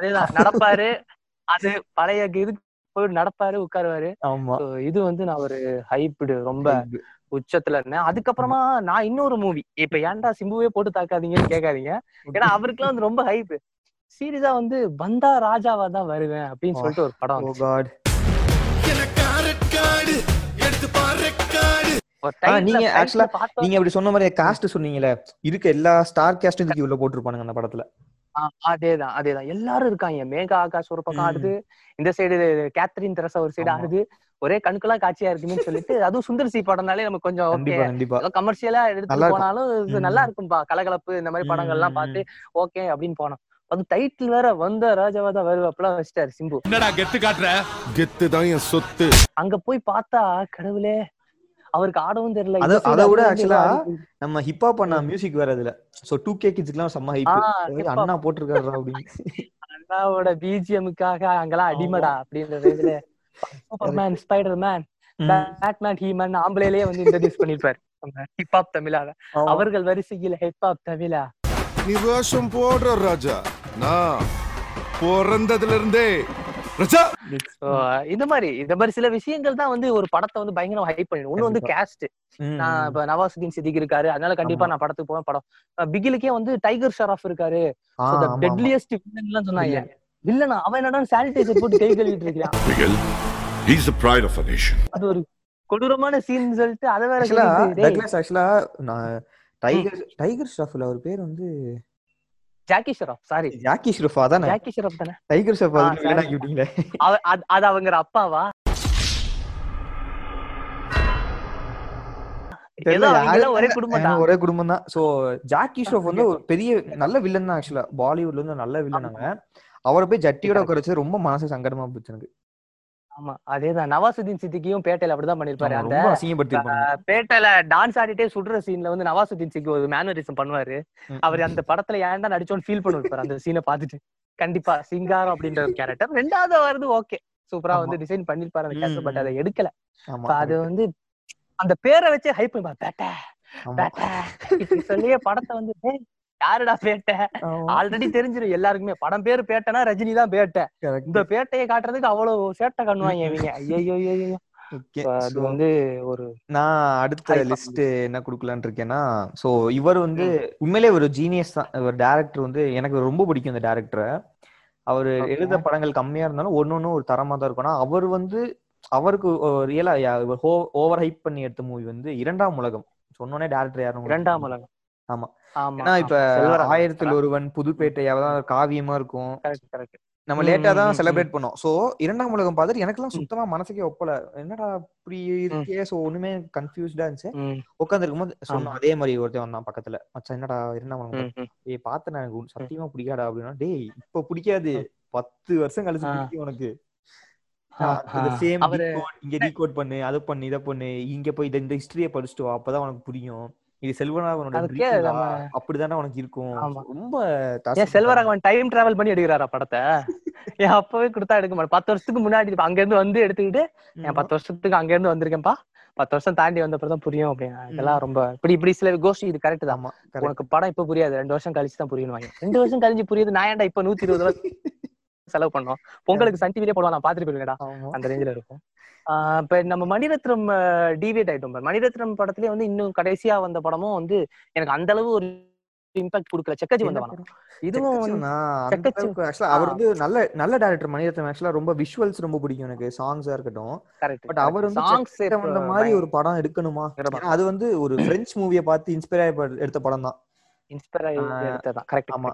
அதேதான். நடப்பாரு. அது பழைய இதுக்கு போய் நடப்பாரு உட்காருவாரு. ஆமா. இது வந்து நான் ஒரு ஹைப்டு ரொம்ப உச்சத்துல இருந்தேன் அதுக்கப்புறமா நான் இன்னொரு மூவி இப்ப ஏன்டா சிம்புவே போட்டு தாக்காதீங்கன்னு கேட்காதீங்க ஏன்னா அவருக்குலாம் வந்து ரொம்ப ஹைப் சீரியஸா வந்து வந்தா ராஜாவா தான் வருவேன் அப்படின்னு சொல்லிட்டு ஒரு படம் நீங்க ஆக்சுவலா நீங்க அப்படி சொன்ன மாதிரி காஸ்ட் சொன்னீங்கல்ல. இருக்க எல்லா ஸ்டார் காஸ்டும் தூக்கி உள்ள போட்டிருப்பானுங்க அந்த படத்துல. அதேதான் அதேதான். எல்லாரும் இருக்காங்க. மேகா ஆகாஷ் ஒரு பக்கம். ஆடுது. இந்த சைடு கேத்ரின் தெரசா ஒரு சைடு. ஆடுது. ஒரே கண்குலா காட்சியா இருக்குன்னு சொல்லிட்டு அதுவும் சுந்தர் சி படம்னாலே நமக்கு கொஞ்சம் ஓகே கமர்ஷியலா எடுத்து. போனாலும் இது. நல்லா இருக்கும்பா. கலகலப்பு இந்த மாதிரி படங்கள் எல்லாம் பார்த்து ஓகே அப்படின்னு போனோம். அது டைட்டில் வேற வந்த ராஜாவா தான் வருவாப்புல வச்சிட்டாரு சிம்பு. என்னடா கெத்து காட்டுற? கெத்து தான் என் சொத்து. அங்க போய் பார்த்தா கடவுளே அவருக்கு ஆடவும் தெரியல அத- விட அதுல இருந்து actually ஆ ஆடி- நம்ம ஹிப்ஹாப் பண்ண மியூசிக் வேற அதுல சோ டூ கே கிட்ஸ்க்குலாம் செம்ம ஹைப் ஆ, hip hop. அண்ணா போட்டிருக்காரு அப்படின்னு. அண்ணாவோட பிஜிஎம்காக அங்கெல்லாம் அடிமடா அப்படின்ற இதுல Superman Spiderman Batman He Man ஆம்பளையிலேயே வந்து இன்ட்ரடியூஸ் பண்ணிருப்பாரு. ஹிப்ஹாப் தமிழால. ஆமா. அவர்கள் வரிசையில் ஹிப்ஹாப் தமிழா? நீ வேஷம் போடுற ராஜா. நான் பிறந்ததுல இருந்தே இந்த மாதிரி இந்த மாதிரி சில விஷயங்கள் தான் வந்து ஒரு படத்தை வந்து பயங்கரம் ஹைப் பண்ணிடும். ஒண்ணு வந்து. கேஸ்ட் நான். இப்ப நவாசுதீன் சித்திக் இருக்காரு. அதனால கண்டிப்பா. நான் படத்துக்கு போவேன் படம். பிகிலுக்கே வந்து டைகர் ஷராஃப் இருக்காரு. டெட்லியஸ்ட் எல்லாம் சொன்னாங்க. இல்லனா அவன் என்னடா சானிடைசர் போட்டு கை கழுவிட்டு இருக்கான். அது ஒரு கொடூரமான சீன் சொல்லிட்டு அதை வேற ஆக்சுவலா நான் டைகர் டைகர் ஷ்ராஃப்ல அவர் பேர் வந்து ஜாக்கி ஷெராஃப் சாரி ஜாக்கி ஷ்ரஃபா தானே? ஜாக்கி ஷெராஃப் தானே? டைகர் அதுல வில்லனாக்கி விட்டீங்களே அது- அவங்க அப்பாவா? ஒரே குடும்பம் தான் ஒரே குடும்பம் தான் சோ ஜாக்கி ஷ்ராஃப் வந்து ஒரு பெரிய நல்ல வில்லன் தான் ஆக்சுவலா பாலிவுட்ல இருந்து நல்ல வில்லனாங்க அவரை போய் ஜட்டியோட உட்கார ரொம்ப மனசு சங்கடமா போச்சு எனக்கு. ஆமா அதேதான். நவாசுதீன் சித்திக்கியும் பேட்டையில அப்படிதான் பண்ணிருப்பாரு அந்த பேட்டையில டான்ஸ் ஆடிட்டே சுடுற சீன்ல வந்து நவாசுதீன் சித்தி ஒரு மேனரிசம் பண்ணுவாரு. அவர் அந்த படத்துல ஏன்டா நடிச்சோன்னு ஃபீல் பண்ணிருப்பாரு அந்த சீனை பார்த்துட்டு. கண்டிப்பா சிங்காரம் அப்படின்ற ஒரு கேரக்டர் ரெண்டாவது வருது ஓகே சூப்பரா வந்து. டிசைன் பண்ணிருப்பாரு அந்த கேரக்டர் பட். அதை எடுக்கல. அது வந்து அந்த பேரை வச்சு ஹைப் பேட்டை. பேட்டை. சொல்லியே படத்தை வந்து "ஏய், யாருடா பேட்டை. ஆல்ரெடி தெரிஞ்சிடும் எல்லாருக்குமே. படம் பேரு பேட்டைனா ரஜினி தான் பேட்டை. இந்த பேட்டையை காட்டுறதுக்கு அவ்வளவு சேட்டை கண்ணுவாங்க இவங்க. ஐயோ. அது வந்து ஒரு நான் அடுத்த லிஸ்ட் என்ன குடுக்கலாம்னு இருக்கேன்னா சோ இவர் வந்து உண்மையிலே ஒரு ஜீனியஸ் தான். இவர் டேரக்டர் வந்து எனக்கு ரொம்ப பிடிக்கும் இந்த டேரக்டரை அவர். எழுத படங்கள் கம்மியா இருந்தாலும் ஒன்னொன்னு ஒரு தரமா தான் இருக்கும். அவர் வந்து அவருக்கு ரியலா ஓவர் ஹைப் பண்ணி எடுத்த மூவி வந்து இரண்டாம் உலகம். சொன்னோனே டேரக்டர் யாரும் இரண்டாம் உலகம். ஆமா. ஏன்னா இப்ப. ஆயிரத்தில் ஒருவன் புதுப்பேட்டை காவியமா இருக்கும். நம்ம லேட்டா தான் செலிப்ரேட் பண்ணோம். சோ இரண்டாம் உலகம் பார்த்துட்டு எனக்கெல்லாம் சுத்தமா மனசுக்கே ஒப்பல. என்னடா இப்படி இருக்கே? சோ ஒண்ணுமே கன்ஃபியூஸ்டா இருந்துச்சு. உட்காந்துருக்கும் போது சொன்னோம். அதே மாதிரி ஒருத்தன் வந்தான் பக்கத்துல. மச்சான் என்னடா இரண்டாம் உலகம். ஏய் பார்த்தேன் எனக்கு சத்தியமா பிடிக்காடா அப்படின்னா டேய் இப்ப பிடிக்காது. பத்து வருஷம் கழிச்சு. பிடிக்கும் உனக்கு. சேம் இங்க டீகோட் பண்ணு அதை பண்ணு இதை பண்ணு இங்க போய் இந்த ஹிஸ்டரியை படிச்சுட்டு வா. அப்பதான் உனக்கு புரியும். இது செல்வராகவனோட அதுக்கே dream டா. நம்ம அப்படிதானே உனக்கு இருக்கும். ரொம்ப செல்வராகவன் டைம் டிராவல் பண்ணி எடுக்கிறாரா படத்தை? ஏன் அப்பவே கொடுத்தா எடுக்க மாட்டேன். பத்து வருஷத்துக்கு முன்னாடி அங்க இருந்து வந்து எடுத்துக்கிட்டு என் பத்து வருஷத்துக்கு அங்க இருந்து வந்திருக்கேன்ப்பா. பத்து வருஷம் தாண்டி வந்தப்பறம் தான் புரியும் அப்படின்னு. இதெல்லாம் ரொம்ப இப்படி இப்படி சில கோஷ்டி இது கரெக்ட் தான். உனக்கு படம் இப்ப புரியாது. ரெண்டு வருஷம் கழிச்சு தான் வாங்க. ரெண்டு வருஷம் கழிஞ்சு புரியுது. நான் ஏன்டா இப்ப நூத்தி இருபது ரூபா செலவு பண்ணோம். பொங்கலுக்கு சன் டிவிலே போடுவான் நான் பாத்துட்டு ஆமா. அந்த ரேஞ்சில இருக்கும். இப்ப நம்ம மணிரத்னம் டிவியேட் ஆயிட்டோம். மணிரத்னம் படத்துலயே வந்து இன்னும் கடைசியா வந்த படமும் வந்து எனக்கு அந்த அளவு ஒரு இம்பாக்ட் கொடுக்கல. செக்கச்சி வந்த படம்? இதுவும் actually அவர். வந்து நல்ல நல்ல டைரக்டர் மணிரத்னம் ஆக்சுவலா ரொம்ப விஷுவல்ஸ் ரொம்ப பிடிக்கும் எனக்கு. சாங்ஸா இருக்கட்டும். பட் அவர் வந்து சாங்ஸ் வந்த மாதிரி ஒரு படம் எடுக்கணுமா? அது வந்து ஒரு பிரெஞ்சு மூவியை பார்த்து இன்ஸ்பயர் எடுத்த படம் தான் இன்ஸ்பயர் எடுத்ததான் கரெக்ட் ஆமா.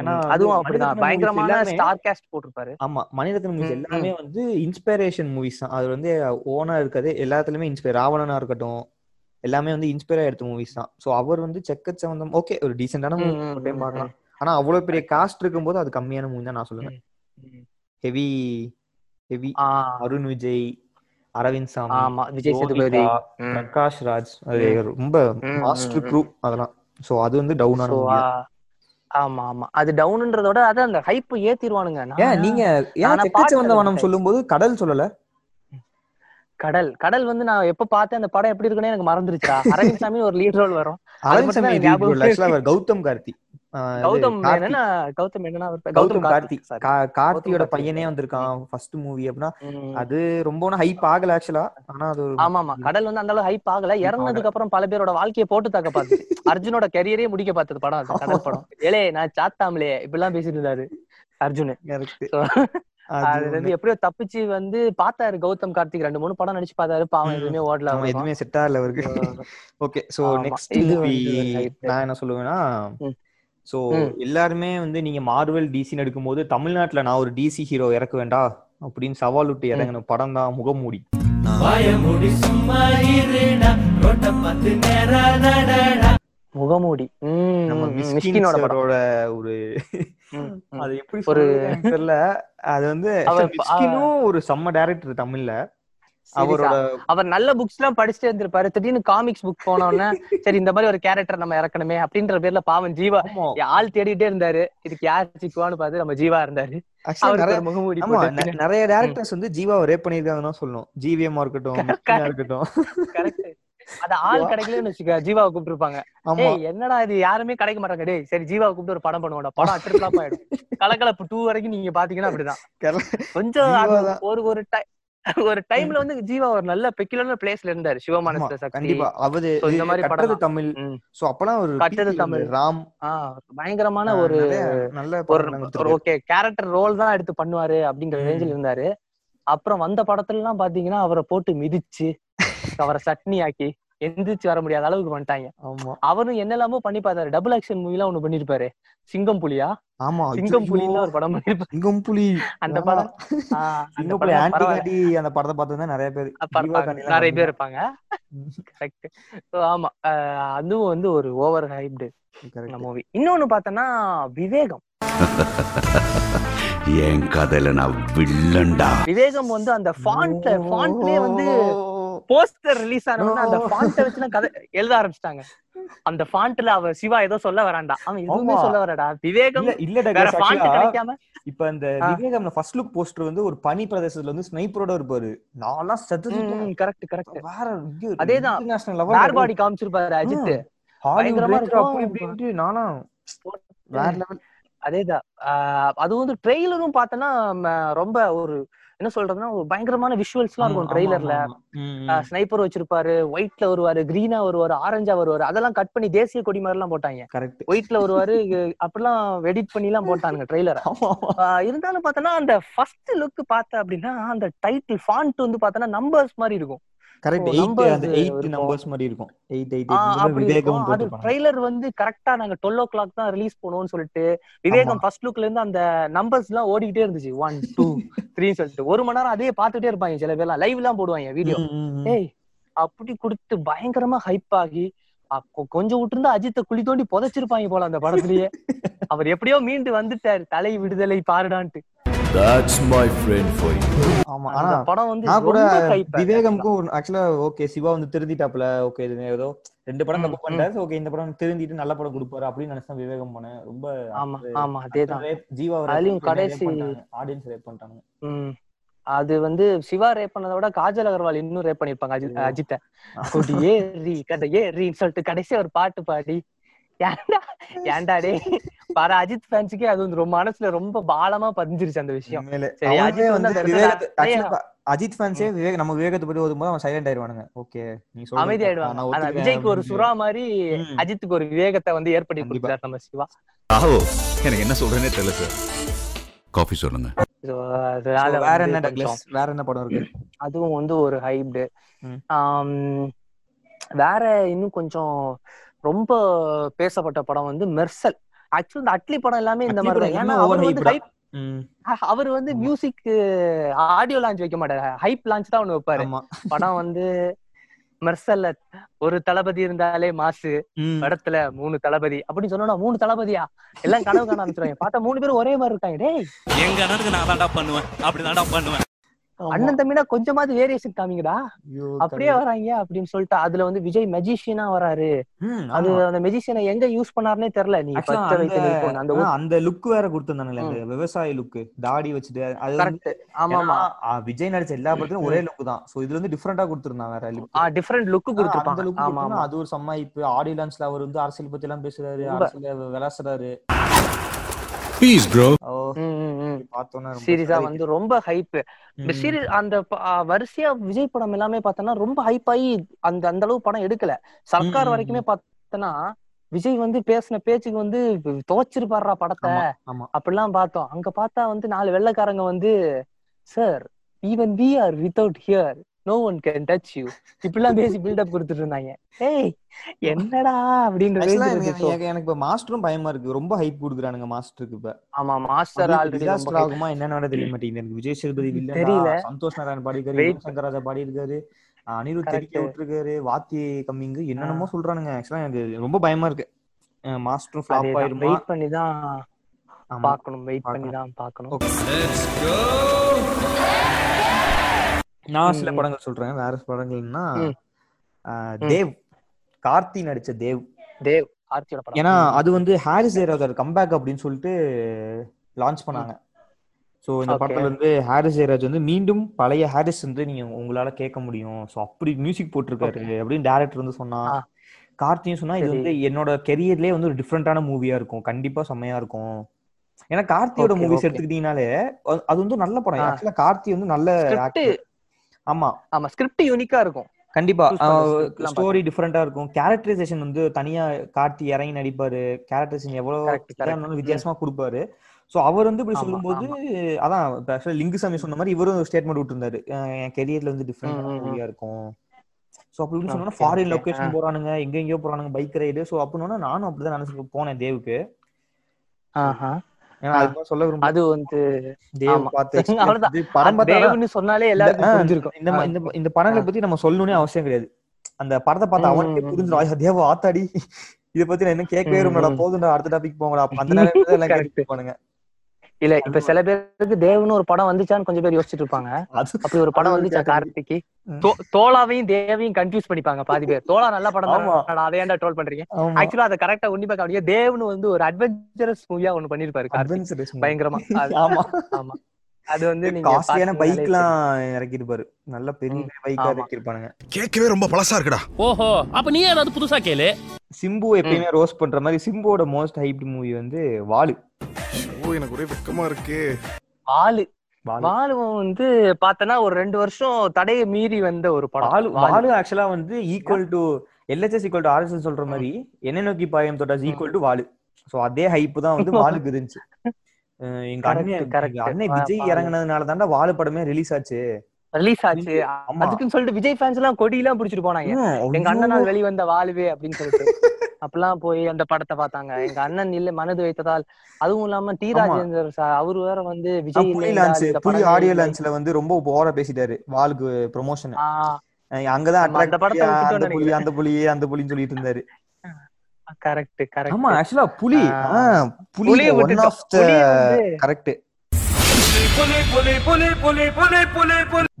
ஏன்னா அதுவும் அப்படிதான். பயங்கரமான ஸ்டார் கேஸ்ட் போட்டிருப்பாரு. ஆமா. மணிரத்னம் மூவிஸ் எல்லாமே வந்து இன்ஸ்பிரேஷன் மூவிஸ் தான். அது வந்து ஓனா இருக்காது எல்லாத்துலயுமே இன்ஸ்பயர் ராவணனா இருக்கட்டும் எல்லாமே வந்து இன்ஸ்பயரா எடுத்த மூவிஸ் தான். சோ அவர் வந்து செக்கச்சவந்தம் ஓகே ஒரு டீசென்டான மூவி டைம் பார்க்கலாம். ஆனா அவ்வளவு பெரிய காஸ்ட் இருக்கும்போது அது கம்மியான மூவி தான் நான் சொல்லுவேன். ஹெவி ஹெவி அருண் விஜய் அரவிந்த் சாமி ஆமா. விஜய் சேதுபதி. பிரகாஷ் ராஜ் அது ரொம்ப மாஸ்டர் க்ரூ அதெல்லாம். சோ அது வந்து டவுனான So, மூவி ஆ, ஆமா ஆமா. அது டவுன்ன்றதோட அது அந்த ஹைப் ஏத்திடுவானுங்க ஏன்? நீங்க ஏன் ஆனா செக்கச்ச பாட்டு வந்த வனம் அது சொல்லும்போது கடல் சொல்லல? கடல். கடல் வந்து நான் எப்ப பார்த்தேன் அந்த படம் எப்படி இருக்குன்னு எனக்கு மறந்துருச்சா? அரவிந்த் சாமி ஒரு லீட் ரோல் வரும். அரவிந்த் சாமி கௌதம் கார்த்தி. கௌதம். என்னன்னா கௌதம் பேர்? கௌதம் கார்த்தி கார்த்தியோட கார்த்தி. பையனே வந்திருக்கான் ஃபர்ஸ்ட் மூவி அப்படின்னா. அது ரொம்ப ஹைப் ஆகல ஆக்சுவலா ஆனா அது ஒரு ஆமா ஆமா கடல் வந்து அந்த அளவு ஹைப் ஆகல இறந்ததுக்கு அப்புறம் பல பேரோட வாழ்க்கையை போட்டு தாக்க பார்த்து அர்ஜுனோட கரியரே முடிக்க பார்த்தது படம் அது கடல் படம் ஏலே நான் சாத்தாமலே இப்படிலாம் பேசிட்டு இருந்தாரு அர்ஜுன் அது இருந்து எப்படியோ தப்பிச்சு வந்து பார்த்தாரு கௌதம் கார்த்திக் ரெண்டு மூணு படம் நடிச்சு பார்த்தாரு பாவம். எதுவுமே ஓடல. எதுவுமே செட் ஆகல அவருக்கு ஓகே சோ. நெக்ஸ்ட் வந்து. நான் என்ன சொல்லுவேன்னா சோ. எல்லாருமே வந்து நீங்க மார்வல் டிசின்னு எடுக்கும்போது தமிழ்நாட்டுல நான் ஒரு டிசி ஹீரோ இறக்க வேண்டா? அப்படின்னு சவால் விட்டு இறங்கின படம் தான் முகமூடி முகமூடி ஒரு. அது எப்படி ஒரு- தெரியல. அது வந்து ஒரு செம்ம டைரக்டர் தமிழ்ல. அவரோட? அவர் நல்ல புக்ஸ் எல்லாம் படிச்சுட்டே இருந்திருப்பாரு. திடீர்னு காமிக்ஸ் புக் போன உடனே சரி இந்த மாதிரி ஒரு கேரக்டர் நம்ம இறக்கணுமே அப்படின்ற பேர்ல பாவம் ஜீவா. ஆள் தேடிட்டே இருந்தாரு. இதுக்கு யார் சிக்குவான்னு பார்த்து நம்ம ஜீவா இருந்தாரு. நிறைய டேரக்டர்ஸ் வந்து ஜீவாவை ரேப் பண்ணிருக்காங்கன்னு சொல்லணும். ஜிவிஎம்மா இருக்கட்டும் இருக்கட்டும். அது ஆள் கிடைக்கலன்னு வச்சுக்க ஜீவாவை கூப்பிட்டு இருப்பாங்க ஆமா. ஏய் என்னடா இது? யாருமே கிடைக்க மாட்டாங்க. டேய் சரி ஜீவாவை கூப்பிட்டு ஒரு படம் பண்ணுவோம்டா. படம் அட்ரிப்ளாப் ஆயிடும். கலக்கலப்பு டூ வரைக்கும் நீங்க பாத்தீங்கன்னா அப்படிதான். கொஞ்சம். ஒரு ஒரு டை ஒரு டைம்ல வந்து ஜீவா ஒரு நல்ல பெக்குலர் பிளேஸ்ல இருந்தாரு ஆமா, சிவமானஸ்ல சக்தி கண்டிப்பா அவரு இந்த மாதிரி படம் தமிழ். சோ அப்பலாம் ஒரு ல தமிழ். ராம் பயங்கரமான ஒரு நல்ல ஒரு. ஓகே கேரக்டர் ரோல் தான் எடுத்து பண்ணுவாரு அப்படிங்கிற. ரேஞ்சில் இருந்தாரு அப்புறம் வந்த படத்துல எல்லாம் பாத்தீங்கன்னா அவரை போட்டு மிதிச்சு அவரை சட்னி ஆக்கி எந்திரிச்சு வர முடியாத அளவுக்கு பண்ணிட்டாங்க. ஆமா. அவரும் என்னெல்லாமோ பண்ணி பார்த்தாரு. டபுள் ஆக்ஷன் மூவி எல்லாம் ஒண்ணு பண்ணிருப்பாரு. சிங்கம் புலியா? ஆமா. சிங்கம் புலின்னு ஒரு படம் பண்ணிருப்பாரு. சிங்கம் புலி. அந்த. படம். சிங்கம் புலி ஆன்டி அந்த படத்தை பார்த்தா நிறைய பேர் நிறைய பேர். இருப்பாங்க. கரெக்ட் ஆமா. ஆஹ் அதுவும் வந்து ஒரு ஓவர் ஹைப்டு. மூவி இன்னொன்னு பார்த்தோன்னா விவேகம். என் கதையில நான் வில்லன்டா. விவேகம் வந்து அந்த ஃபாண்ட் ஃபாண்ட்லயே வந்து போஸ்டர் ரிலீஸ் ஆன அந்த ஃபாண்ட்டை வச்சு கதை எழுத ஆரம்பிச்சிட்டாங்க. அந்த ஃபாண்ட்ல அவ சிவா ஏதோ சொல்ல வரான்டா அவன் எதுவுமே. சொல்ல வரடா. விவேகம் இல்ல இல்ல வேற ஃபாண்ட் கிடைக்காம. இப்ப இந்த ஆ. விவேகம் ஃபர்ஸ்ட் லுக் போஸ்டர் வந்து ஒரு பனி பிரதேசத்துல வந்து ஸ்னைப்பரோட இருப்பாரு. நான்லாம் செத்து கரெக்ட் கரெக்ட் வேற அதேதான். லெவல் பாடி காமிச்சிருப்பாரு அஜித் பயங்கரமா. இப்படின்ட்டு நானும் வேற லெவல் அதேதான். ஆஹ் அது வந்து ட்ரெய்லரும் பார்த்தோன்னா ம, ரொம்ப ஒரு என்ன சொல்றதுன்னா ஒரு பயங்கரமான விஷுவல்ஸ் எல்லாம் இருக்கும் ட்ரெய்லர்ல ஸ்னைப்பர் வச்சிருப்பாரு ஒயிட்ல வருவாரு கிரீனா வருவாரு ஆரஞ்சா வருவாரு. அதெல்லாம் கட் பண்ணி தேசிய கொடி மாதிரி எல்லாம் போட்டாங்க. கரெக்ட் ஒயிட்ல வருவாரு அப்படிலாம் எடிட் பண்ணி எல்லாம் போட்டானுங்க ட்ரெய்லரை இருந்தாலும் பார்த்தோன்னா அந்த ஃபர்ஸ்ட் லுக் பார்த்த அப்படின்னா அந்த டைட்டில் ஃபாண்ட் வந்து பார்த்தோன்னா நம்பர்ஸ் மாதிரி இருக்கும். கரெக்ட் எயிட் numbers அந்த எயிட். நம்பர்ஸ் மாதிரி இருக்கும். எயிட் எயிட் விவேகம் அது ட்ரெய்லர் வந்து கரெக்டா நாங்க டுவெல் ஓ கிளாக் தான் ரிலீஸ் பண்ணுவோம்னு சொல்லிட்டு விவேகம். ஃபர்ஸ்ட் லுக்ல இருந்து அந்த நம்பர்ஸ் எல்லாம் ஓடிக்கிட்டே இருந்துச்சு. ஒன் டூ த்ரீ சொல்லிட்டு. ஒரு மணி நேரம் அதே பார்த்துட்டே இருப்பாங்க சில பேர்லாம். லைவ் எல்லாம் போடுவாங்க வீடியோ. ஏய் அப்படி கொடுத்து பயங்கரமா ஹைப் ஆகி கொஞ்சம் விட்டுருந்தா அஜித்தை குழி தோண்டி புதைச்சிருப்பாங்க போல அந்த படத்துலயே. அவர் எப்படியோ மீண்டு வந்துட்டாரு. தலை விடுதலை பாருடான்ட்டு. That's my friend for you ஆமா ஆனா படம் வந்து நான் கூட விவேகம்க்கும் ஆக்சுவலா ஓகே சிவா வந்து திருந்திட்டாப்ல ஓகே இது ஏதோ ரெண்டு படம் தப்பு பண்ணிட்டாரு. ஓகே இந்த படம் திருந்திட்டு நல்ல படம் கொடுப்பாரு அப்படின்னு நினைச்சு விவேகம் போனேன் ரொம்ப ஆமா ஆமா அதேதான். ஜீவா அதுலயும் கடைசி- ஆடியன்ஸ் ரேப் பண்ணிட்டாங்க. ம். அது வந்து சிவா ரேப் பண்ணதை விட காஜல் அகர்வால் இன்னும் ரேப் பண்ணிருப்பாங்க அஜித். அஜித்தை. கொடி ஏறி கதை ஏறின்னு சொல்லிட்டு கடைசியா ஒரு பாட்டு பாடி ஏன்டா ஏன்டா டே பாரு அஜித் ஃபேன்ஸுக்கே அது வந்து ரொம்ப மனசுல ரொம்ப பாலமா பதிஞ்சிருச்சு அந்த விஷயம். சரி, அஜித் வந்து ஃபேன்ஸே விவேக் நம்ம விவேகத்தை பத்தி ஓதும்போது அவன் சைலண்ட் ஆயிடுவானுங்க. ஓகே நீ சொல்றது அமைதி. ஆயிடுவாங்க ஆனா விஜய்க்கு ஒரு. சுறா மாதிரி. அஜித்துக்கு ஒரு விவேகத்தை வந்து ஏற்படுத்தி. கொடுத்தாரு நம்ம சிவா. ஆஹோ எனக்கு என்ன சொல்றேனே தெரியல சார். காஃபி சொல்லுங்க. வேற என்ன டக்ளஸ் வேற என்ன படம் இருக்கு? அதுவும் வந்து ஒரு ஹைப்டு. வேற இன்னும் கொஞ்சம் ரொம்ப பேசப்பட்ட படம் வந்து மெர்சல். ஆக்சுவலி இந்த அட்லி படம் எல்லாமே இந்த மாதிரி தான் ஏன்னா அவர் வந்து. அவர் வந்து. மியூசிக் ஆடியோ லான்ச் வைக்க மாட்டாரு. ஹைப் லான்ச் தான் ஒண்ணு வைப்பாரு. படம் வந்து மெர்சல்ல ஒரு தளபதி இருந்தாலே மாசு. படத்துல மூணு தளபதி அப்படின்னு சொன்னா மூணு தளபதியா? எல்லாம் கனவு காண ஆரம்பிச்சிருவாங்க. பார்த்தா மூணு பேரும் ஒரே மாதிரி இருக்காங்க. டேய். எங்க அண்ணனுக்கு நான் தான்டா பண்ணுவேன். அப்படி தான்டா பண்ணுவேன். அண்ணன் தம்பினா கொஞ்சமாவது வேரியேஷன் காமிங்கடா. அப்படியே வராங்க அப்படின்னு சொல்லிட்டு அதுல வந்து விஜய் மெஜிஷியனா வராரு. அது. அந்த மெஜிஷியனை எங்க யூஸ் பண்ணாருன்னே தெரியல. நீ அந்த- அந்த லுக் வேற கொடுத்திருந்தானுங்களே அந்த விவசாய லுக் தாடி வச்சுட்டு அது ஆமா ஆமா ஆ, விஜய் நடிச்ச எல்லா படத்துலயும் ஒரே லுக் தான். சோ இதுல வந்து டிஃபரெண்டா கொடுத்திருந்தான் வேற லுக் ஆ டிஃபரெண்ட் லுக் கொடுத்துருப்பாங்க. லுக் ஆமா ஆமா அது ஒரு செம்ம இப்ப ஆடியோ லான்ச்ல அவர் வந்து அரசியல் பத்தி எல்லாம் பேசுறாரு. அரசியல விளாசுறாரு. Piece bro. பார்த்தோன்னா ரொம்ப சீரியஸா வந்து ரொம்ப ஹைப் இந்த. சீரியஸ் அந்த வரிசையா விஜய் படம் எல்லாமே பார்த்தோன்னா ரொம்ப ஹைப் ஆகி அந்த அந்த அளவு படம் எடுக்கல. சர்க்கார் வரைக்குமே பார்த்தோன்னா விஜய் வந்து பேசின பேச்சுக்கு வந்து துவச்சிருப்பாரா படத்தை. அப்படிலாம் பார்த்தோம். அங்க பார்த்தா வந்து நாலு வெள்ளைக்காரங்க வந்து sir even we are without here no one can touch you இப்படிலாம் பேசி பில்டப் கொடுத்துட்டு இருந்தாங்க ஏய் என்னடா அப்படின்ற எனக்கு- இப்ப மாஸ்டரும் பயமா இருக்கு. ரொம்ப ஹைப் கொடுக்குறானுங்க மாஸ்டருக்கு இப்ப. ஆமா மாஸ்டர் ஆல்ரெடி டிசாஸ்டர் ஆகுமா என்னன்னு தெரிய மாட்டேங்குது. எனக்கு விஜய் சேதுபதி வில்லன் தெரியல. சந்தோஷ் நாராயண் பாடியிருக்காரு Wait. யுவன் சங்கர் ராஜா பாடியிருக்காரு அஹ் அனிருத். தெரிக்க விட்டுருக்காரு வாத்தி கம்மிங்கு என்னென்னமோ சொல்றானுங்க. ஆக்சுவலா எனக்கு ரொம்ப பயமா இருக்கு. மாஸ்டரும் ஃபிளாப் ஆயிருமா? வெயிட் பண்ணி தான். பார்க்கணும். வெயிட் பண்ணி. தான் பார்க்கணும். நான் சில. படங்கள் சொல்றேன் வேற படங்கள்னா. தேவ் கார்த்தி நடிச்ச தேவ் தேவ் ஆர்த்தியோட படம் ஏன்னா அது வந்து ஹாரிஸ் ஜெயராஜோட கம்பேக் அப்படின்னு சொல்லிட்டு லான்ச் பண்ணாங்க சோ இந்த. படத்துல வந்து ஹாரிஸ் ஜெயராஜ் வந்து மீண்டும் பழைய ஹாரிஸ் வந்து நீங்க உங்களால கேட்க முடியும் சோ அப்படி மியூசிக் போட்டிருக்காரு அப்படின்னு டேரக்டர் வந்து சொன்னா. கார்த்தியும் சொன்னா இது. வந்து என்னோட கெரியர்லயே வந்து ஒரு டிஃப்ரெண்டான மூவியா இருக்கும் கண்டிப்பா செம்மையா இருக்கும் ஏன்னா கார்த்தியோட மூவிஸ். எடுத்துக்கிட்டீங்கனாலே அது- வந்து நல்ல படம். ஆக்சுவலா கார்த்தி வந்து நல்ல. ஆமா. ஆமா ஸ்கிரிப்ட் யூனிக்கா இருக்கும். கண்டிப்பா. ஸ்டோரி டிஃப்ரெண்டா இருக்கும். கேரக்டரைசேஷன் வந்து தனியா கார்த்தி இறங்கி நடிப்பாரு. கேரக்டரைசேஷன் எவ்வளவு வித்தியாசமா கொடுப்பாரு. சோ அவர் வந்து இப்படி சொல்லும்போது அதான் ஆக்சுவலா லிங்குசாமி சொன்ன மாதிரி இவரும் ஸ்டேட்மெண்ட் விட்டுருந்தாரு. என் கெரியர்ல வந்து டிஃப்ரெண்ட் இருக்கும். சோ அப்படி சொன்னா ஃபாரின். லொகேஷன். போறானுங்க எங்க எங்கேயோ போறானுங்க பைக் ரைடு சோ அப்படின்னா நானும் அப்படிதான் நினைச்சு போனேன் தேவுக்கு. அது வந்து சொன்னாலே எல்லாருக்கும் இந்த- இந்த படங்களை பத்தி நம்ம சொல்லணும்னே அவசியம் கிடையாது. அந்த படத்தை பார்த்து அவனுக்கே. புரிஞ்சிடும் "ஐயா, தேவா ஆத்தாடி. இத பத்தி நான் என்ன கேட்கவே ம். போதும்டா அடுத்த டாபிக் போங்கடா. அந்த எல்லாம் Correct. கேட்டு போனுங்க இல்ல இப்ப சில பேருக்கு தேவ்னு ஒரு படம் வந்துச்சான்னு கொஞ்சம் பேர் யோசிச்சுட்டு இருப்பாங்க. அப்படி ஒரு படம் வந்துச்சா கார்த்திக்கு? தோ- தோலாவையும் தேவையும் கன்ஃபியூஸ் பண்ணிப்பாங்க பாதி பேர். தோலா நல்ல படம். தான் அதை ஏன்டா ட்ரோல் பண்றீங்க. ஆக்சுவலா அதை கரெக்டா உன்னிப்பா கவனிங்க தேவ்னு வந்து ஒரு அட்வென்ச்சரஸ் மூவியா ஒண்ணு பண்ணிருப்பாரு. பயங்கரமா. ஆமா. ஆமா. அது வந்து நீங்க காஸ்ட்லியான பாத்தீங்கனாலே பைக் எல்லாம் இறக்கிருப்பாரு. நல்ல பெரிய பைக்கா ஆமா. இறக்கிருப்பானுங்க. கேட்கவே ரொம்ப பழசா இருக்குடா. ஓஹோ அப்ப நீ ஏதாவது புதுசா கேளு. சிம்பு எப்பயுமே ரோஸ் பண்ற மாதிரி சிம்புவோட மோஸ்ட் ஹைப்ட் மூவி வந்து வாலு. ஓ எனக்கு ஒரே வெக்கமா இருக்கு. வாலு வாலு வந்து பார்த்தனா ஒரு ரெண்டு வருஷம் தடையை மீறி வந்த ஒரு படம். வாலு. வாலு ஆக்சுவலா வந்து equal to LHS equal to RSS சொல்ற மாதிரி என்ன நோக்கி பாயம் தொட்டாஸ் ஈக்குவல் டு வாலு. சோ அதே ஹைப் தான் வந்து வாலுக்கு இருந்துச்சு. எங்க அண்ணன் அண்ணன் விஜய். இறங்குனதுனால தாண்டா வாலு படமே ரிலீஸ் ஆச்சு. ரிலீஸ் ஆச்சு. அதுக்குன்னு சொல்லிட்டு விஜய் ஃபேன்ஸ் எல்லாம் கொடி எல்லாம் பிடிச்சிட்டு போனாங்க. எங்க. அண்ணனால் வெளிவந்த வாழ்வே அப்படின்னு சொல்லிட்டு. அப்பெல்லாம் போய் அந்த படத்தை பார்த்தாங்க. எங்க அண்ணன் இல்ல மனது வைத்ததால். அதுவும் இல்லாம டி. ராஜேந்தர் சார் அவரு வேற வந்து விஜய் புலி இந்த ஆடியோ. லான்ச்ல வந்து. ரொம்ப ஓவரா பேசிட்டாரு வாளுக்கு ப்ரொமோஷன் அங்கதான் அந்த படத்தை அந்த புலி. அந்த புலி அந்த புலின்னு சொல்லிட்டு இருந்தாரு. கரெக்ட் கரெக்ட் ஆமா ஆக்சுவலா Puli Puli one. Of the correct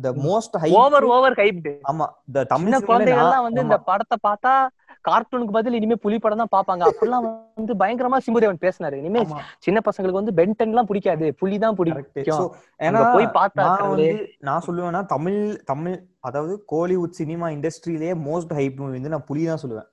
the most high over over hyped ஆமா த தமிழ் குழந்தைகள் வந்து இந்த. படத்தை பார்த்தா கார்ட்டூனுக்கு பதில் இனிமே புலி படம் தான் பாப்பாங்க அப்படிலாம் வந்து பயங்கரமா சிம்புதேவன் பேசினாரு. இனிமே. சின்ன பசங்களுக்கு வந்து பென்டன் எல்லாம் பிடிக்காது. புலி தான் So, பிடிக்கும் ஏன்னா போய் பார்த்தா. வந்து நான் சொல்லுவேன்னா தமிழ் தமிழ் அதாவது கோலிவுட் சினிமா இண்டஸ்ட்ரியிலேயே மோஸ்ட் ஹைப் மூவி வந்து நான் புலி தான் சொல்லுவேன்.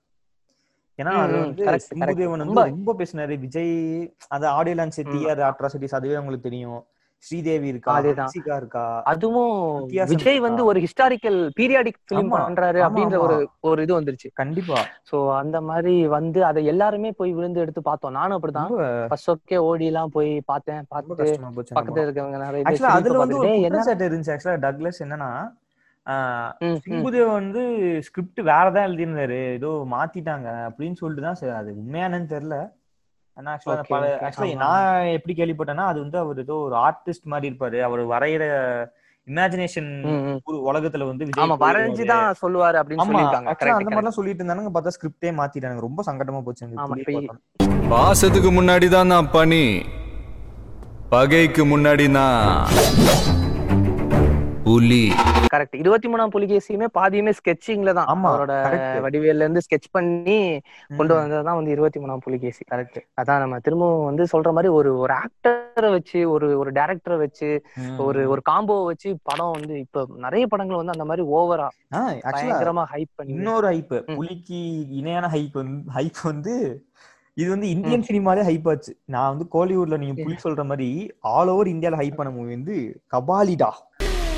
ஏன்னா அது வந்து. சிம்புதேவன் வந்து ரொம்ப- பேசினாரு. விஜய் அது ஆடியோ லான்ச் டிஆர் அட்ராசிட்டிஸ் அதுவே உங்களுக்கு தெரியும். ஸ்ரீதேவி இருக்கா அதேதான். இருக்கா அதுவும் விஜய்? வந்து ஒரு ஹிஸ்டாரிக்கல் பீரியாடிக் பிலிம் பண்றாரு அப்படின்ற. ஒரு ஒரு இது வந்துருச்சு. கண்டிப்பா. சோ அந்த மாதிரி வந்து அதை எல்லாருமே போய் விழுந்து எடுத்து பார்த்தோம். நானும் அப்படிதான். ஃபர்ஸ்ட் ஓகே ஓடி எல்லாம் போய் பார்த்தேன் போச்சு பக்கத்துல இருக்கவங்க நிறைய அதுல வந்து ஒரு பார்த்துட்டு, "டேய், என்ன இருந்துச்சு. ஆக்சுவலா டக்ளஸ் என்னன்னா. சிம்புதேவ் வந்து ஸ்கிரிப்ட் வேற தான் எழுதியிருந்தாரு. ஏதோ மாத்திட்டாங்க அப்படின்னு சொல்லிட்டு தான் சரி அது உண்மையானு தெரியல. ஆனா ஆக்சுவலா பல. ஆக்சுவலா. நான் எப்படி கேள்விப்பட்டேன்னா அது வந்து அவர் ஏதோ ஒரு ஆர்டிஸ்ட் மாதிரி இருப்பாரு அவர் வரைகிற இமேஜினேஷன். உலகத்துல வந்து ஆமா. வரைஞ்சுதான் சொல்லுவாரு அப்படின்னு ஆக்சுவலா அந்த மாதிரிலாம் சொல்லிட்டு இருந்தானுங்க பார்த்தா ஸ்கிரிப்டே மாத்திட்டாங்க ரொம்ப சங்கடமா போச்சு. பாசத்துக்கு முன்னாடி தான் நான் பனி பகைக்கு முன்னாடி நான் புலி. கரெக்ட் இருபத்தி மூணாம் புலிகேசியுமே பாதியுமே ஸ்கெட்சிங்ல தான். ஆமா, அவரோட. வடிவேல்ல இருந்து ஸ்கெட்ச் பண்ணி கொண்டு. வந்ததுதான் வந்து இருபத்தி மூணாம் புலிகேசி கரெக்ட் அதான் நம்ம திரும்பவும் வந்து சொல்ற மாதிரி ஒரு ஒரு ஆக்டரை வச்சு ஒரு ஒரு டைரக்டரை வச்சு ஒரு ஒரு காம்போ வச்சு படம் வந்து இப்ப நிறைய படங்கள் வந்து அந்த மாதிரி ஓவரா பயங்கரமா ஹைப் பண்ணி இன்னொரு ஹைப். புலிக்கு இணையான ஹைப் வந்து ஹைப் வந்து இது வந்து இந்தியன் சினிமாலே ஹைப் ஆச்சு. நான் வந்து கோலிவுட்ல நீங்க புலி சொல்ற மாதிரி ஆல் ஓவர் இந்தியால ஹைப் பண்ண மூவி வந்து கபாலிடா.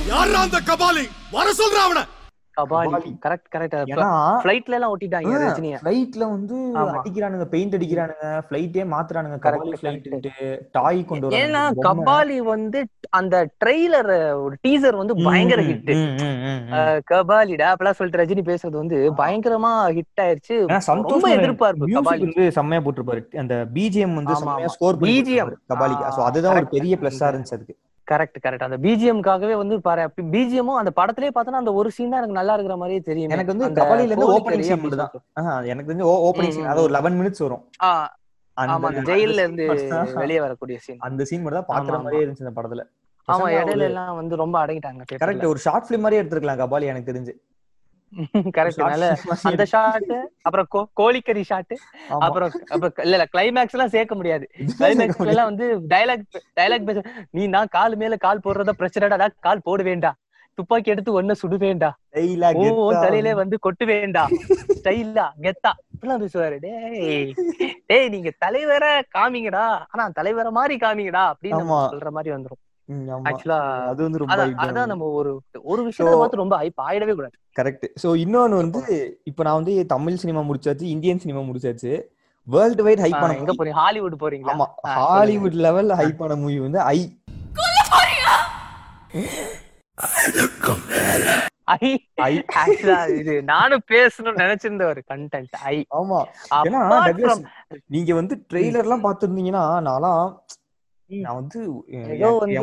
யாரா அந்த கபாலி வர சொல்ற அவன கபாலி. கரெக்ட் கரெக்ட் ஏன்னா ஃபிளைட்ல எல்லாம் ஒட்டிட்டாங்க ரஜினிய ஃபிளைட்ல வந்து. அடிக்கிறானுங்க பெயிண்ட் அடிக்கிறானுங்க ஃபிளைட்டே மாத்துறானுங்க correct. ஃபிளைட் டாய் கொண்டு வரானுங்க, ஏன்னா. கபாலி வந்து அந்த ட்ரெய்லர் ஒரு டீசர் வந்து பயங்கர ஹிட். கபாலிடா அப்பெல்லாம் சொல்லிட்டு ரஜினி பேசுறது வந்து பயங்கரமா ஹிட் ஆயிருச்சு ரொம்ப எதிர்பார்ப்பு கபாலி வந்து செம்மையா போட்டிருப்பாரு அந்த பிஜிஎம் வந்து செம்மையா. ஸ்கோர். போட்டிருப்பாரு கபாலிக்கு சோ அதுதான் ஒரு. பெரிய பிளஸ்ஸா இருந்துச்சு அதுக்கு கரெக்ட் கரெக்ட் அந்த பிஜிஎம்காகவே வந்து பாரு பிஜிஎமும் அந்த படத்திலே பார்த்தோன்னா அந்த ஒரு சீன் தான் எனக்கு நல்லா இருக்கிற மாதிரியே தெரியும். எனக்கு வந்து கபாலில இருந்து ஓப்பனிங் சீன் மட்டும் தான் எனக்கு தெரிஞ்சு ஓப்பனிங் ம், சீன் அதாவது ஒரு லெவன் மினிட்ஸ் வரும். ஆமா அந்த ஜெயில்ல இருந்து வெளியே வரக்கூடிய சீன் அந்த சீன் மட்டும் தான் பாக்குற மாதிரியே இருந்துச்சு இந்த படத்துல. ஆமா இடையில எல்லாம் வந்து ரொம்ப அடங்கிட்டாங்க கரெக்ட் ஒரு ஷார்ட் பிலிம் மாதிரியே எடுத்திருக்கலாம் கபாலி எனக்கு தெரிஞ்சு. கரெக்ட் அந்த ஷாட் அப்புறம் கோழிக்கறி ஷாட். அப்புறம் இல்ல இல்ல கிளைமேக்ஸ் எல்லாம் சேர்க்க முடியாது. கிளைமேக்ஸ்ல எல்லாம் வந்து டைலாக் டைலாக் பேச நீ நான் கால் மேல கால் போடுறத பிரச்சனைடா கால் போட வேண்டாம் துப்பாக்கி எடுத்து ஒன்ன சுடு வேண்டா. Style-ஆ, ஓ தலையிலே வந்து கொட்டு வேண்டா. ஸ்டைலா கெத்தா. இப்படிலாம் பேசுவாரு. டேய் டேய் நீங்க தலைவரை காமிங்கடா. ஆனா தலைவரை மாதிரி காமிங்கடா. அப்படின்னு. சொல்ற மாதிரி வந்துரும். ஆக்சுவலா அது வந்து ரொம்ப அதான். நம்ம ஒரு ஒரு விஷயத்தை பார்த்து ரொம்ப ஹைப் ஆயிடவே கூடாது. கரெக்ட். சோ இன்னொன்னு வந்து இப்ப நான் வந்து தமிழ் சினிமா முடிச்சாச்சு இந்தியன் சினிமா முடிச்சாச்சு. வேர்ல்டு வைட் ஹைப் பண்ண எங்க போறீங்க? ஹாலிவுட் போறீங்களா? ஆமா. ஹாலிவுட் லெவல்ல ஹைப் பண்ண மூவி வந்து ஐ. ஐ? ஐ. ஆக்சுவலா இது நானும் பேசணும்னு நினைச்சிருந்த ஒரு கண்டென்ட் ஐ. ஆமா. ஏன்னா நீங்க வந்து ட்ரெய்லர்லாம் பாத்துருந்தீங்கன்னா நான்லாம் நான் வந்து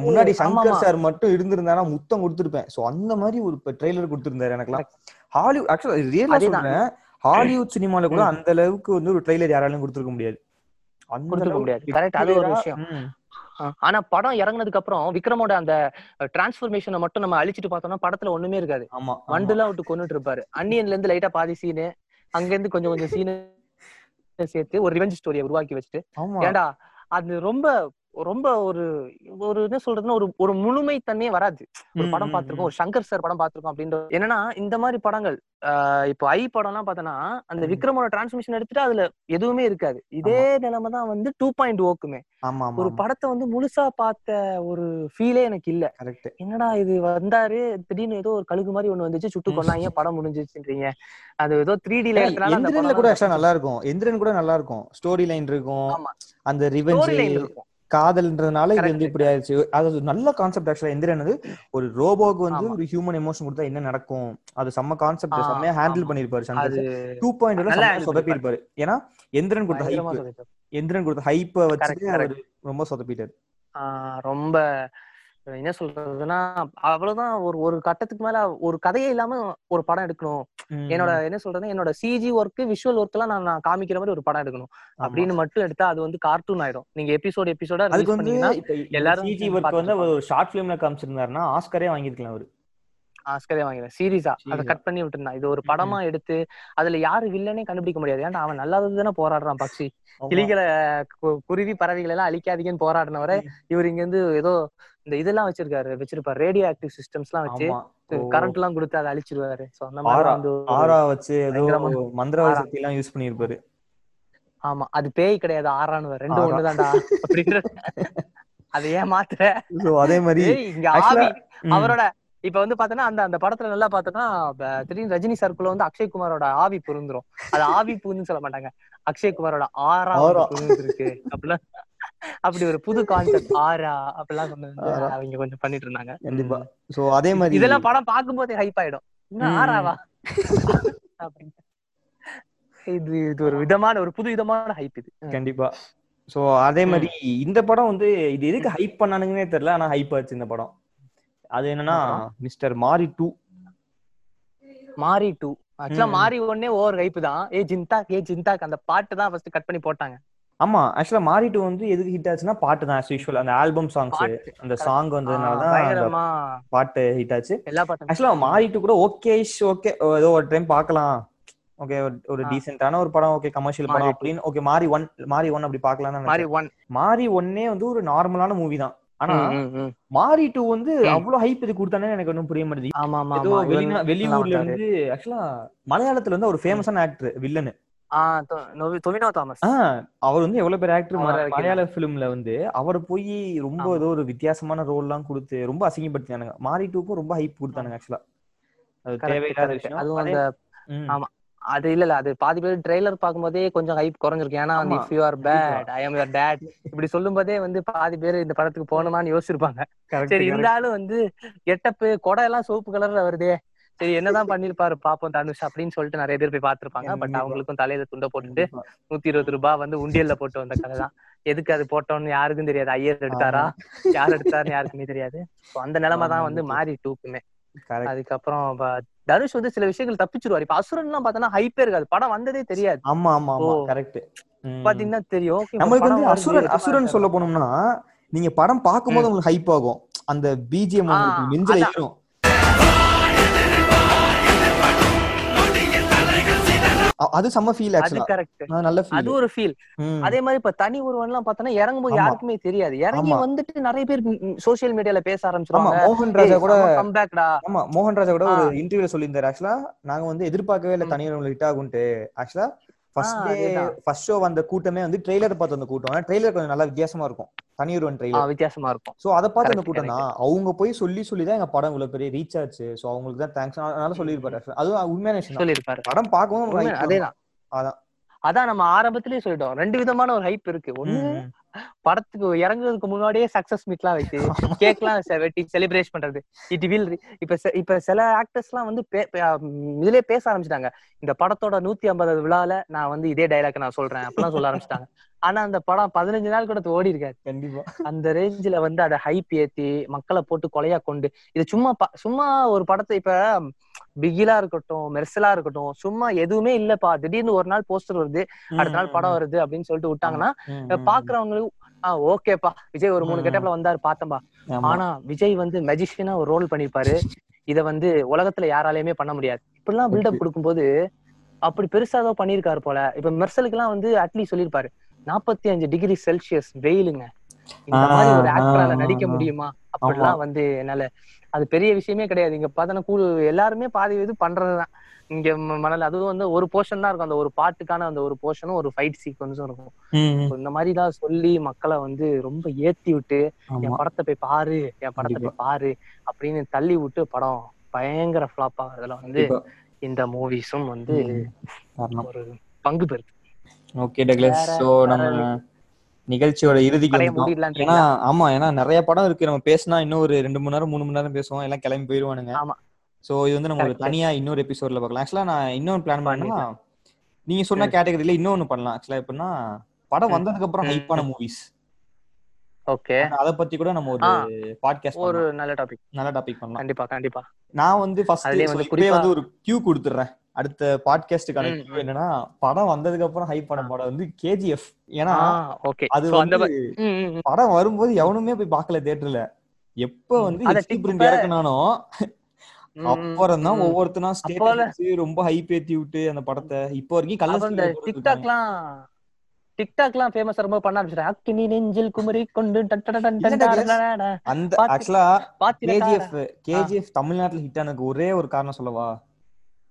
முன்னாடி சங்கர். சார் மட்டும் இருந்திருந்தானா முத்தம் கொடுத்திருப்பேன். சோ அந்த மாதிரி ஒரு ட்ரெய்லர் கொடுத்திருந்தாரு எனக்குலாம் ஹாலிவுட் ஆக்சுவலா ரியலா. சொல்றேன். ஹாலிவுட் சினிமால கூட. அந்த அளவுக்கு வந்து ஒரு ட்ரெய்லர் யாராலும் கொடுத்திருக்க முடியாது. அளவுக்கு முடியாது. கரெக்ட் அது ஒரு விஷயம். ஆனா படம் இறங்குனதுக்கு அப்புறம் விக்ரமோட அந்த டிரான்ஸ்பர்மேஷனை மட்டும் நம்ம அழிச்சிட்டு பார்த்தோம்னா படத்துல ஒண்ணுமே இருக்காது. வண்டுலாம் விட்டு கொண்டுட்டு இருப்பாரு. அன்னியன்ல இருந்து லைட்டா பாதி சீனு அங்க இருந்து கொஞ்சம் கொஞ்சம் சீனு சேர்த்து ஒரு ரிவெஞ்ச் ஸ்டோரியை உருவாக்கி வச்சுட்டு. ஏன்டா அது ரொம்ப ரொம்ப ஒரு ஒரு என்ன சொல்றதுன்னா ஒரு ஒரு முழுமை தன்மையே வராது. ஒரு படம் பார்த்திருக்கோம் ஒரு சங்கர் சார் படம் பார்த்திருக்கோம் அப்படின்ற என்னன்னா இந்த மாதிரி படங்கள் இப்போ ஐ படம்லாம் பார்த்தோன்னா அந்த. விக்ரமோட டிரான்ஸ்மிஷன் எடுத்துட்டு அதுல எதுவுமே இருக்காது. இதே நிலைமை தான் வந்து டூ பாயிண்ட் ஓக்குமே. ஒரு படத்தை வந்து முழுசா பார்த்த ஒரு ஃபீலே எனக்கு இல்ல. கரெக்ட் என்னடா இது வந்தாரு திடீர்னு ஏதோ ஒரு கழுகு மாதிரி ஒண்ணு வந்துச்சு சுட்டு. கொண்டாங்க படம் முடிஞ்சிச்சுன்றீங்க? அது ஏதோ த்ரீ எந்திரன்ல படம் கூட நல்லா இருக்கும் எந்திரன் கூட நல்லா இருக்கும் ஸ்டோரி லைன் இருக்கும். அந்த ரிவெஞ்ச் லைன் இருக்கும். காதல்ன்றதுனால இது வந்து இப்படி ஆயிடுச்சு அது நல்ல கான்செப்ட் ஆக்சுவலா எந்திரன் வந்து ஒரு ரோபோக்கு வந்து. ஒரு ஹியூமன் எமோஷன் கொடுத்தா என்ன நடக்கும் அது செம்ம கான்செப்ட் செம்மையா ஹேண்டில். பண்ணிருப்பாரு சங்கர் டூ பாயிண்ட் சொதப்பி இருப்பாரு ஏன்னா எந்திரன் கொடுத்த ஹைப். எந்திரன் கொடுத்த ஹைப்பை வச்சுட்டு correct. ரொம்ப சொதப்பிட்டாரு ரொம்ப என்ன சொல்றதுன்னா அவ்வளவுதான். ஒரு ஒரு கட்டத்துக்கு மேல ஒரு கதையே இல்லாம ஒரு படம் எடுக்கணும். என்னோட என்ன சொல்றது என்னோட சிஜி ஒர்க் விஷுவல் ஒர்க் எல்லாம் நான் காமிக்கிற மாதிரி ஒரு படம் எடுக்கணும். அப்படின்னு மட்டும் எடுத்தா அது வந்து கார்ட்டூன் ஆயிடும். நீங்க எபிசோட் எபிசோடா அதுக்கு வந்து எல்லாரும் சிஜி ஒர்க் வந்து ஒரு ஷார்ட் பிலிம்ல காமிச்சிருந்தாருன்னா ஆஸ்கரே வாங்கியிருக்கலாம் அவரு. ஆஸ்கரே வாங்கிடுறேன் சீரியஸா அதை. கட் பண்ணி விட்டுருந்தான் இது ஒரு படமா எடுத்து அதுல யாரு வில்லனே கண்டுபிடிக்க முடியாது. ஏன்டா அவன் நல்லாதது தானே போராடுறான் பக்ஷி. கிளிகளை குருவி பறவைகள் எல்லாம் அழிக்காதீங்கன்னு போராடினவரை இவர் இங்க இருந்து ஏதோ இந்த இதெல்லாம் வச்சிருக்காரு வச்சிருப்பாரு. ரேடியோ ஆக்டிவ் சிஸ்டம்ஸ் எல்லாம் வச்சு. கரண்ட் எல்லாம் கொடுத்து அதை அழிச்சிருவாரு. சோ அந்த மாதிரி ஆரா வச்சு மந்திரவாதி. சக்தி எல்லாம் யூஸ் பண்ணிருப்பாரு ஆமா. அது பேய் கிடையாது. ஆறான்னு ரெண்டும் ஆறா. ஒண்ணுதான்டா. அப்படின்ற அதை ஏன் மாத்துற? அதே மாதிரி இங்க ஆவி. அவரோட இப்ப வந்து பாத்தீங்கன்னா அந்த அந்த படத்துல நல்லா பார்த்தோன்னா ப- திடீர்னு ரஜினி சர்க்குள்ள வந்து அக்ஷய் குமாரோட ஆவி பொருந்துரும் அது ஆவி புகுன்னு சொல்ல மாட்டாங்க. அக்ஷய் குமாரோட ஆறா ஆறா. இருக்கு அப்படிலாம். அப்படி ஒரு புது கான்செப்ட் ஆரா அப்படிலாம் கொண்டு வந்து ஆறா. அவங்க கொஞ்சம் பண்ணிட்டு இருந்தாங்க. கண்டிப்பா. சோ அதே மாதிரி இதெல்லாம் படம் பார்க்கும்போதே ஹைப் ஆயிடும். இன்னும். ஆறாவா? அப்படின்னு. இது இது ஒரு விதமான ஒரு புது விதமான ஹைப் இது. கண்டிப்பா. சோ அதே மாதிரி இந்த படம் வந்து இது எதுக்கு ஹைப் பண்ணானுங்கன்னே தெரியல ஆனா ஹைப் ஆச்சு இந்த படம். அது என்னன்னா மிஸ்டர் மாரி டூ. மாரி டூ. ஆக்சுவலா. மாரி ஒன்னே ஓவர் ஹைப் தான். ஏ ஜிந்தாக் ஏ ஜிந்தாக் அந்த பாட்டு தான் ஃபர்ஸ்ட் கட் பண்ணி போட்டாங்க. ஆமா ஆக்சுவலா மாரி டூ வந்து எதுக்கு ஹிட் ஆச்சுன்னா பாட்டு தான் யூஷுவல் அந்த ஆல்பம் சாங்ஸ். அந்த சாங் வந்ததுனால தான் பாட்டு ஹிட் ஆச்சு. எல்லா ஆக்சுவலா மாரி டூ கூட ஓகே ஓகே ஏதோ ஒரு டைம் பார்க்கலாம். ஓகே ஒரு. டீசென்டான ஒரு படம் ஓகே கமர்ஷியல் மாரி படம். அப்படின்னு ஓகே மாரி ஒன் மாரி ஒன் அப்படி பார்க்கலாம்னு மாரி ஒன். மாரி ஒன்னே வந்து ஒரு நார்மலான மூவி தான். ஆனா மாரி டூ வந்து அவ்வளவு ஹைப் இது கொடுத்தானே எனக்கு ஒன்றும் புரிய மாட்டேங்குது. ஏதோ வெளிநா வெளியூர்ல. இருந்து ஆக்சுவலா மலையாளத்துல வந்து ஒரு ஃபேமஸான ஆக்டர் வில்லனு அவர் வந்து எவ்வளவு பேர் ஆக்டர். மலையாள பிலிம்ல வந்து அவர் போய் ரொம்ப. ஏதோ ஒரு வித்தியாசமான ரோல் எல்லாம் கொடுத்து ரொம்ப அசிங்கப்படுத்தினானுங்க. மாரி டூக்கும் ரொம்ப ஹைப் கொடுத்தானுங்க ஆக்சுவலா அது தேவையில்லாத. விஷயம். ஆமா. அது இல்ல இல்ல. அது பாதி பேர் ட்ரெய்லர் பார்க்கும்போதே கொஞ்சம் ஹைப் குறைஞ்சிருக்கு ஏன்னா ஆமா, if you are bad I am your dad இப்படி சொல்லும் போதே வந்து பாதி பேர் இந்த படத்துக்கு போகணுமான்னு யோசிச்சிருப்பாங்க. சரி. இருந்தாலும் வந்து கெட்டப்பு கொடை எல்லாம் சோப்பு கலர்ல வருதே. சரி என்னதான் பண்ணிருப்பாரு பாப்போம் தனுஷ் அப்படின்னு சொல்லிட்டு நிறைய பேர் போய் பார்த்திருப்பாங்க. பட். அவங்களுக்கும் தலையில துண்டை போட்டுட்டு நூத்தி இருபது ரூபாய் வந்து உண்டியல்ல போட்டு வந்த கதை தான். எதுக்கு அது போட்டோம்னு யாருக்கும் தெரியாது. ஐயர் எடுத்தாரா? யார் எடுத்தாருன்னு யாருக்குமே தெரியாது. அந்த நிலைமை தான் வந்து மாறி டூக்குமே. அதுக்கப்புறம் தனுஷ் வந்து சில விஷயங்கள் தப்பிச்சிருவாரு. இப்ப அசுரன் எல்லாம் பார்த்தோன்னா ஹைப்பே இருக்காது படம் வந்ததே தெரியாது. ஆமா ஆமா. கரெக்ட் பாத்தீங்கன்னா தெரியும். படம் வந்து அசுரன் அசுரன் சொல்ல போனோம்னா நீங்க படம் பார்க்கும்போது உங்களுக்கு ஹைப் ஆகும். அந்த பிஜிஎம் உங்களுக்கு நெஞ்சில. ஏறும் அது செம்ம ஃபீல் அது ஆக்சுவலா கரெக்ட் நல்ல அது ஃபீல் ஒரு ஃபீல் அதே மாதிரி இப்ப தனி ஒருவன் எல்லாம் பார்த்தோன்னா இறங்கும்போது. யாருக்குமே தெரியாது. இறங்கி. வந்துட்டு நிறைய பேர் சோசியல் மீடியால பேச ஆரம்பிச்சிருவாங்க. மோகன் ராஜா கூட கம்பேக்டா ஆமா மோகன் ராஜா கூட. ஒரு இன்டர்வியூல சொல்லியிருந்தாரு. ஆக்சுவலா நாங்க வந்து எதிர்பார்க்கவே இல்லை தனியார் ஹிட் ஆகும்ட்டு ஆக்சுவலா ஃபர்ஸ்ட் டே. ஃபர்ஸ்ட் ஷோ வந்த கூட்டமே வந்து ட்ரெய்லர் பார்த்து வந்த கூட்டம். ட்ரெய்லர் கொஞ்சம் நல்லா வித்தியாசமா இருக்கும். தனியார் ஒன் ஆ, ட்ரெய்லர் வித்தியாசமா இருக்கும். சோ அத பார்த்து அந்த கூட்டம் தான். அவங்க போய் சொல்லி சொல்லி தான் எங்க படம் இவ்வளவு பெரிய ரீச் ஆச்சு. சோ அவங்களுக்கு தான் தேங்க்ஸ் அதனால சொல்லியிருப்பாரு. அதுவும் உண்மையான விஷயம். சொல்லியிருப்பாரு. படம் பார்க்கவும் அதேதான். அதான். அதான் நம்ம ஆரம்பத்திலேயே சொல்லிட்டோம். ரெண்டு விதமான ஒரு ஹைப் இருக்கு. ஒண்ணு படத்துக்கு இறங்குறதுக்கு முன்னாடியே சக்சஸ் மீட்லாம் வச்சு கேக்லாம் வெட்டி செலிப்ரேட் பண்றது. இட் வில் இப்ப இப்ப சில ஆக்டர்ஸ் எல்லாம் வந்து இதுலயே பேச ஆரம்பிச்சிட்டாங்க. இந்த படத்தோட நூத்தி ஐம்பது விழால நான் வந்து இதே டைலாக் நான் சொல்றேன் அப்பெல்லாம் சொல்ல ஆரம்பிச்சிட்டாங்க. ஆனா அந்த படம் பதினஞ்சு நாள் கூட ஓடி இருக்காது. கண்டிப்பா. அந்த ரேஞ்சில வந்து அதை ஹைப் ஏத்தி மக்களை போட்டு கொலையா கொண்டு இது சும்மா சும்மா ஒரு படத்தை இப்ப பிகிலா இருக்கட்டும் மெர்சலா இருக்கட்டும் சும்மா எதுவுமே இல்லப்பா திடீர்னு ஒரு நாள் போஸ்டர் வருது அடுத்த நாள் படம் வருது அப்படின்னு சொல்லிட்டு விட்டாங்கன்னா. பாக்குறவங்களுக்கு ஆஹ் ஓகேப்பா. விஜய் ஒரு மூணு. கெட்டப்ல வந்தாரு பார்த்தம்பா. ஆனா விஜய் வந்து மெஜிஷியனா ஒரு ரோல் பண்ணிருப்பாரு. இத வந்து உலகத்துல யாராலையுமே பண்ண முடியாது. இப்படிலாம் பில்டப் கொடுக்கும்போது அப்படி பெருசா ஏதோ பண்ணிருக்காரு போல. இப்ப மெர்சலுக்கு எல்லாம் வந்து அட்லீஸ்ட் சொல்லியிருப்பாரு நாற்பத்தி அஞ்சு டிகிரி செல்சியஸ் வெயிலுங்க. இந்த மாதிரி ஒரு ஆ, ஆக்டரால ஆ, நடிக்க. முடியுமா? அப்படிலாம் வந்து என்னால அது பெரிய விஷயமே கிடையாது. இங்க பார்த்தோன்னா கூ எல்லாருமே பாதி இது பண்றதுதான். இங்க மணல் அதுவும் வந்து ஒரு போர்ஷன் தான் இருக்கும். அந்த ஒரு பாட்டுக்கான அந்த ஒரு போர்ஷனும் ஒரு ஃபைட் சீக்வன்ஸும் இருக்கும். இந்த மாதிரி தான் சொல்லி மக்களை வந்து ரொம்ப ஏத்தி விட்டு என். படத்தை போய் பாரு என் படத்தை. போய் பாரு அப்படின்னு தள்ளி விட்டு படம் பயங்கர ஃபிளாப் ஆகுறதுல வந்து. இந்த மூவிஸும் வந்து ஒரு பங்கு பெறுது. ஓகே டக்ளஸ் சோ நம்ம நிகழ்ச்சியோட இறுதிக்கு? ஏன்னா ஆமா ஏன்னா நிறைய படம் இருக்கு. நம்ம பேசினா இன்னும் ஒரு ரெண்டு மணி நேரம் மூணு மணி நேரம் பேசுவோம். எல்லாம் கிளம்பி போயிருவானுங்க. ஆமா. சோ இது வந்து நம்ம. தனியா இன்னொரு எபிசோட்ல பார்க்கலாம். ஆக்சுவலா நான் இன்னொரு பிளான் பண்ணா நீங்க சொன்ன. கேட்டகரியில இன்னொன்னு பண்ணலாம். ஆக்சுவலா எப்படின்னா படம். வந்ததுக்கு அப்புறம். ஹைப்பான மூவிஸ் ஓகே. அத பத்தி கூட நம்ம ஒரு பாட்காஸ்ட் ஒரு நல்ல டாபிக் நல்ல டாபிக் பண்ணலாம். கண்டிப்பா கண்டிப்பா. நான் வந்து ஃபர்ஸ்ட் இப்பவே வந்து ஒரு கியூ கொடுத்துறேன் அடுத்த பாட்காஸ்டுக்கான கியூ என்னன்னா படம் வந்ததுக்கு அப்புறம் ஹைப் பண்ண படம் வந்து கேஜிஎஃப் ஏன்னா ஓகே. அது வந்து. படம் வரும்போது எவனுமே போய் பார்க்கல தியேட்டர்ல எப்ப வந்து அத அப்புறம் தான். ஒவ்வொருத்தனா ஸ்டேட்டஸ் ரொம்ப ஹைப் ஏத்தி விட்டு அந்த படத்தை. இப்போ வரைக்கும் கலர்ஸ் டிக்டாக்லாம் டிக்டாக்லாம் ஃபேமஸ் ரொம்ப பண்ண ஆரம்பிச்சிட்டேன் அக்கினி நெஞ்சில் குமரி கொண்டு. அந்த ஆக்சுவலா. கேஜிஎஃப் கேஜிஎஃப் தமிழ்நாட்டுல ஹிட் ஆனதுக்கு ஒரே ஒரு காரணம் சொல்லவா?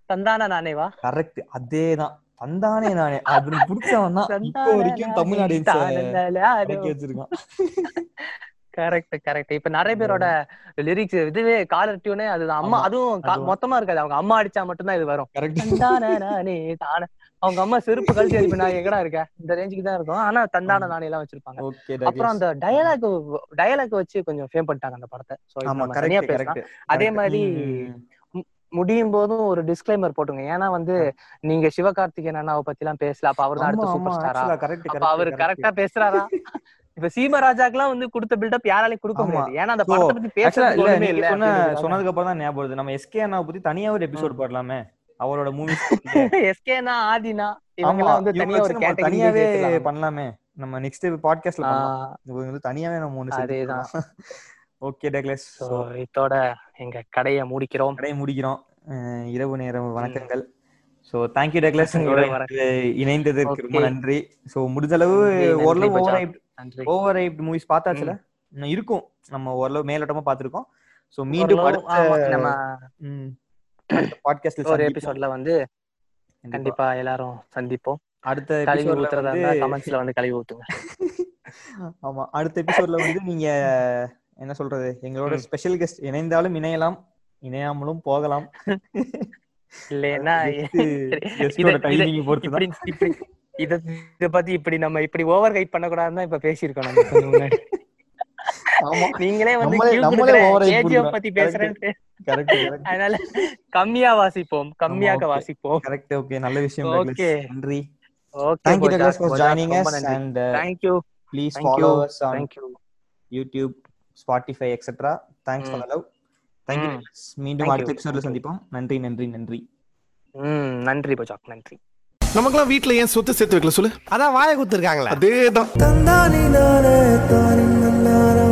தந்தானா நானே வா. கரெக்ட் அதேதான். தந்தானே நானே. அது பிடிச்சவன் தான் இப்போ வரைக்கும் தமிழ் ஆடியன்ஸ் அடக்கி வச்சிருக்கான். கரெக்ட் கரெக்ட் இப்ப நிறைய பேரோட லிரிக்ஸ் இதுவே காலர் டியூனே அதுதான். அம்மா அதுவும். மொத்தமா இருக்காது. அவங்க அம்மா அடிச்சா மட்டும்தான் இது வரும். அவங்க அம்மா செருப்பு கழட்டி அடிப்பு நான் எங்கடா இருக்க? இந்த ரேஞ்சுக்கு தான் இருக்கும். ஆனா தந்தான நானே எல்லாம் வச்சிருப்பாங்க. அப்புறம் அந்த டயலாக் டயலாக் வச்சு கொஞ்சம் ஃபேம் பண்ணிட்டாங்க அந்த படத்தை. தனியா கரெக்ட் பேசலாம் அதே மாதிரி முடியும் போதும் ஒரு டிஸ்க்ளைமர் போட்டுங்க ஏன்னா வந்து நீங்க சிவகார்த்திகேயன் அண்ணாவை பத்தி எல்லாம் பேசல. அப்ப அவர் தான் அடுத்த சூப்பர் ஸ்டாரா அவரு கரெக்டா பேசுறாரா? இப்ப சீமராஜாக்கெல்லாம் வந்து கொடுத்த பில்டப் யாராலையும் கொடுக்க. முடியாது. ஏன்னா அந்த படத்தை பத்தி பேசுறதுக்கு இல்ல. சொன்னதுக்கு அப்புறம் தான் ஞாபகம் வருது. நம்ம எஸ்கே அண்ணா பத்தி தனியா ஒரு எபிசோட் போடலாமே. அவரோட மூவிஸ் எஸ்கேனா ஆதினா இவங்கெல்லாம் வந்து இவங்க தனியா ஒரு தனியாவே பண்ணலாமே. நம்ம நெக்ஸ்ட் பாட்காஸ்ட்ல. பண்ணலாம். இவங்க வந்து தனியாவே நம்ம ஒண்ணு அதேதான். ஓகே டக்ளஸ் So, இதோட எங்க கடையை மூடிக்கிறோம். கடையை முடிக்கிறோம். இரவு நேர வணக்கங்கள். சோ தேங்க்யூ டக்ளஸ் இரவு வணக்கம். இணைந்ததற்கு ரொம்ப. நன்றி. சோ முடிஞ்ச அளவு ஓரளவு. ஓவர் ஓவர் ஹைப் மூவிஸ் பார்த்தாச்சுல? இருக்கும். நம்ம ஓரளவு மேலோட்டமா பார்த்திருக்கோம். சோ மீண்டும் நம்ம பாட்காஸ்ட்ல ஒரு எபிசோட்ல வந்து கண்டிப்பா. எல்லாரும் சந்திப்போம். அடுத்த கழுவி ஊத்துறதா கமெண்ட்ஸ்ல வந்து கழுவி ஊத்துங்க. ஆமா. அடுத்த எபிசோட்ல வந்து நீங்க என்ன சொல்றது எங்களோட ஸ்பெஷல் கெஸ்ட் இணைந்தாலும் இணையலாம் இணையாமலும் போகலாம். இல்லைன்னா guest இத- பத்தி இப்படி நம்ம இப்படி ஓவர் ஹைட் பண்ண கூடாதுன்னு இப்ப பேசியிருக்கோம் நம்ம முன்னாடி நீங்களே வந்து. பத்தி கரெக்ட் அதனால கம்மியா வாசிப்போம் கம்மியாக வாசிப்போம் கரெக்ட் ஓகே நல்ல விஷயம். Douglas. நன்றி okay Thank you Douglas for joining us and uh, thank you please Thank follow you. us on Thank you. YouTube, Spotify, etc. Thanks for the love. Thank you. மீண்டும் Thank அடுத்த you. எபிசோட்ல Thank you. சந்திப்போம் நன்றி நன்றி நன்றி ம் நன்றி பஜாக் நன்றி நமக்குலாம் வீட்டுல ஏன் சொத்து சேர்த்து வைக்கல சொல்லு? அதான் வாய குத்துருக்காங்களா. அதேதான். தந்தானி நானே தானே நானே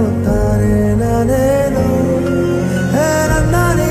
நானே நானே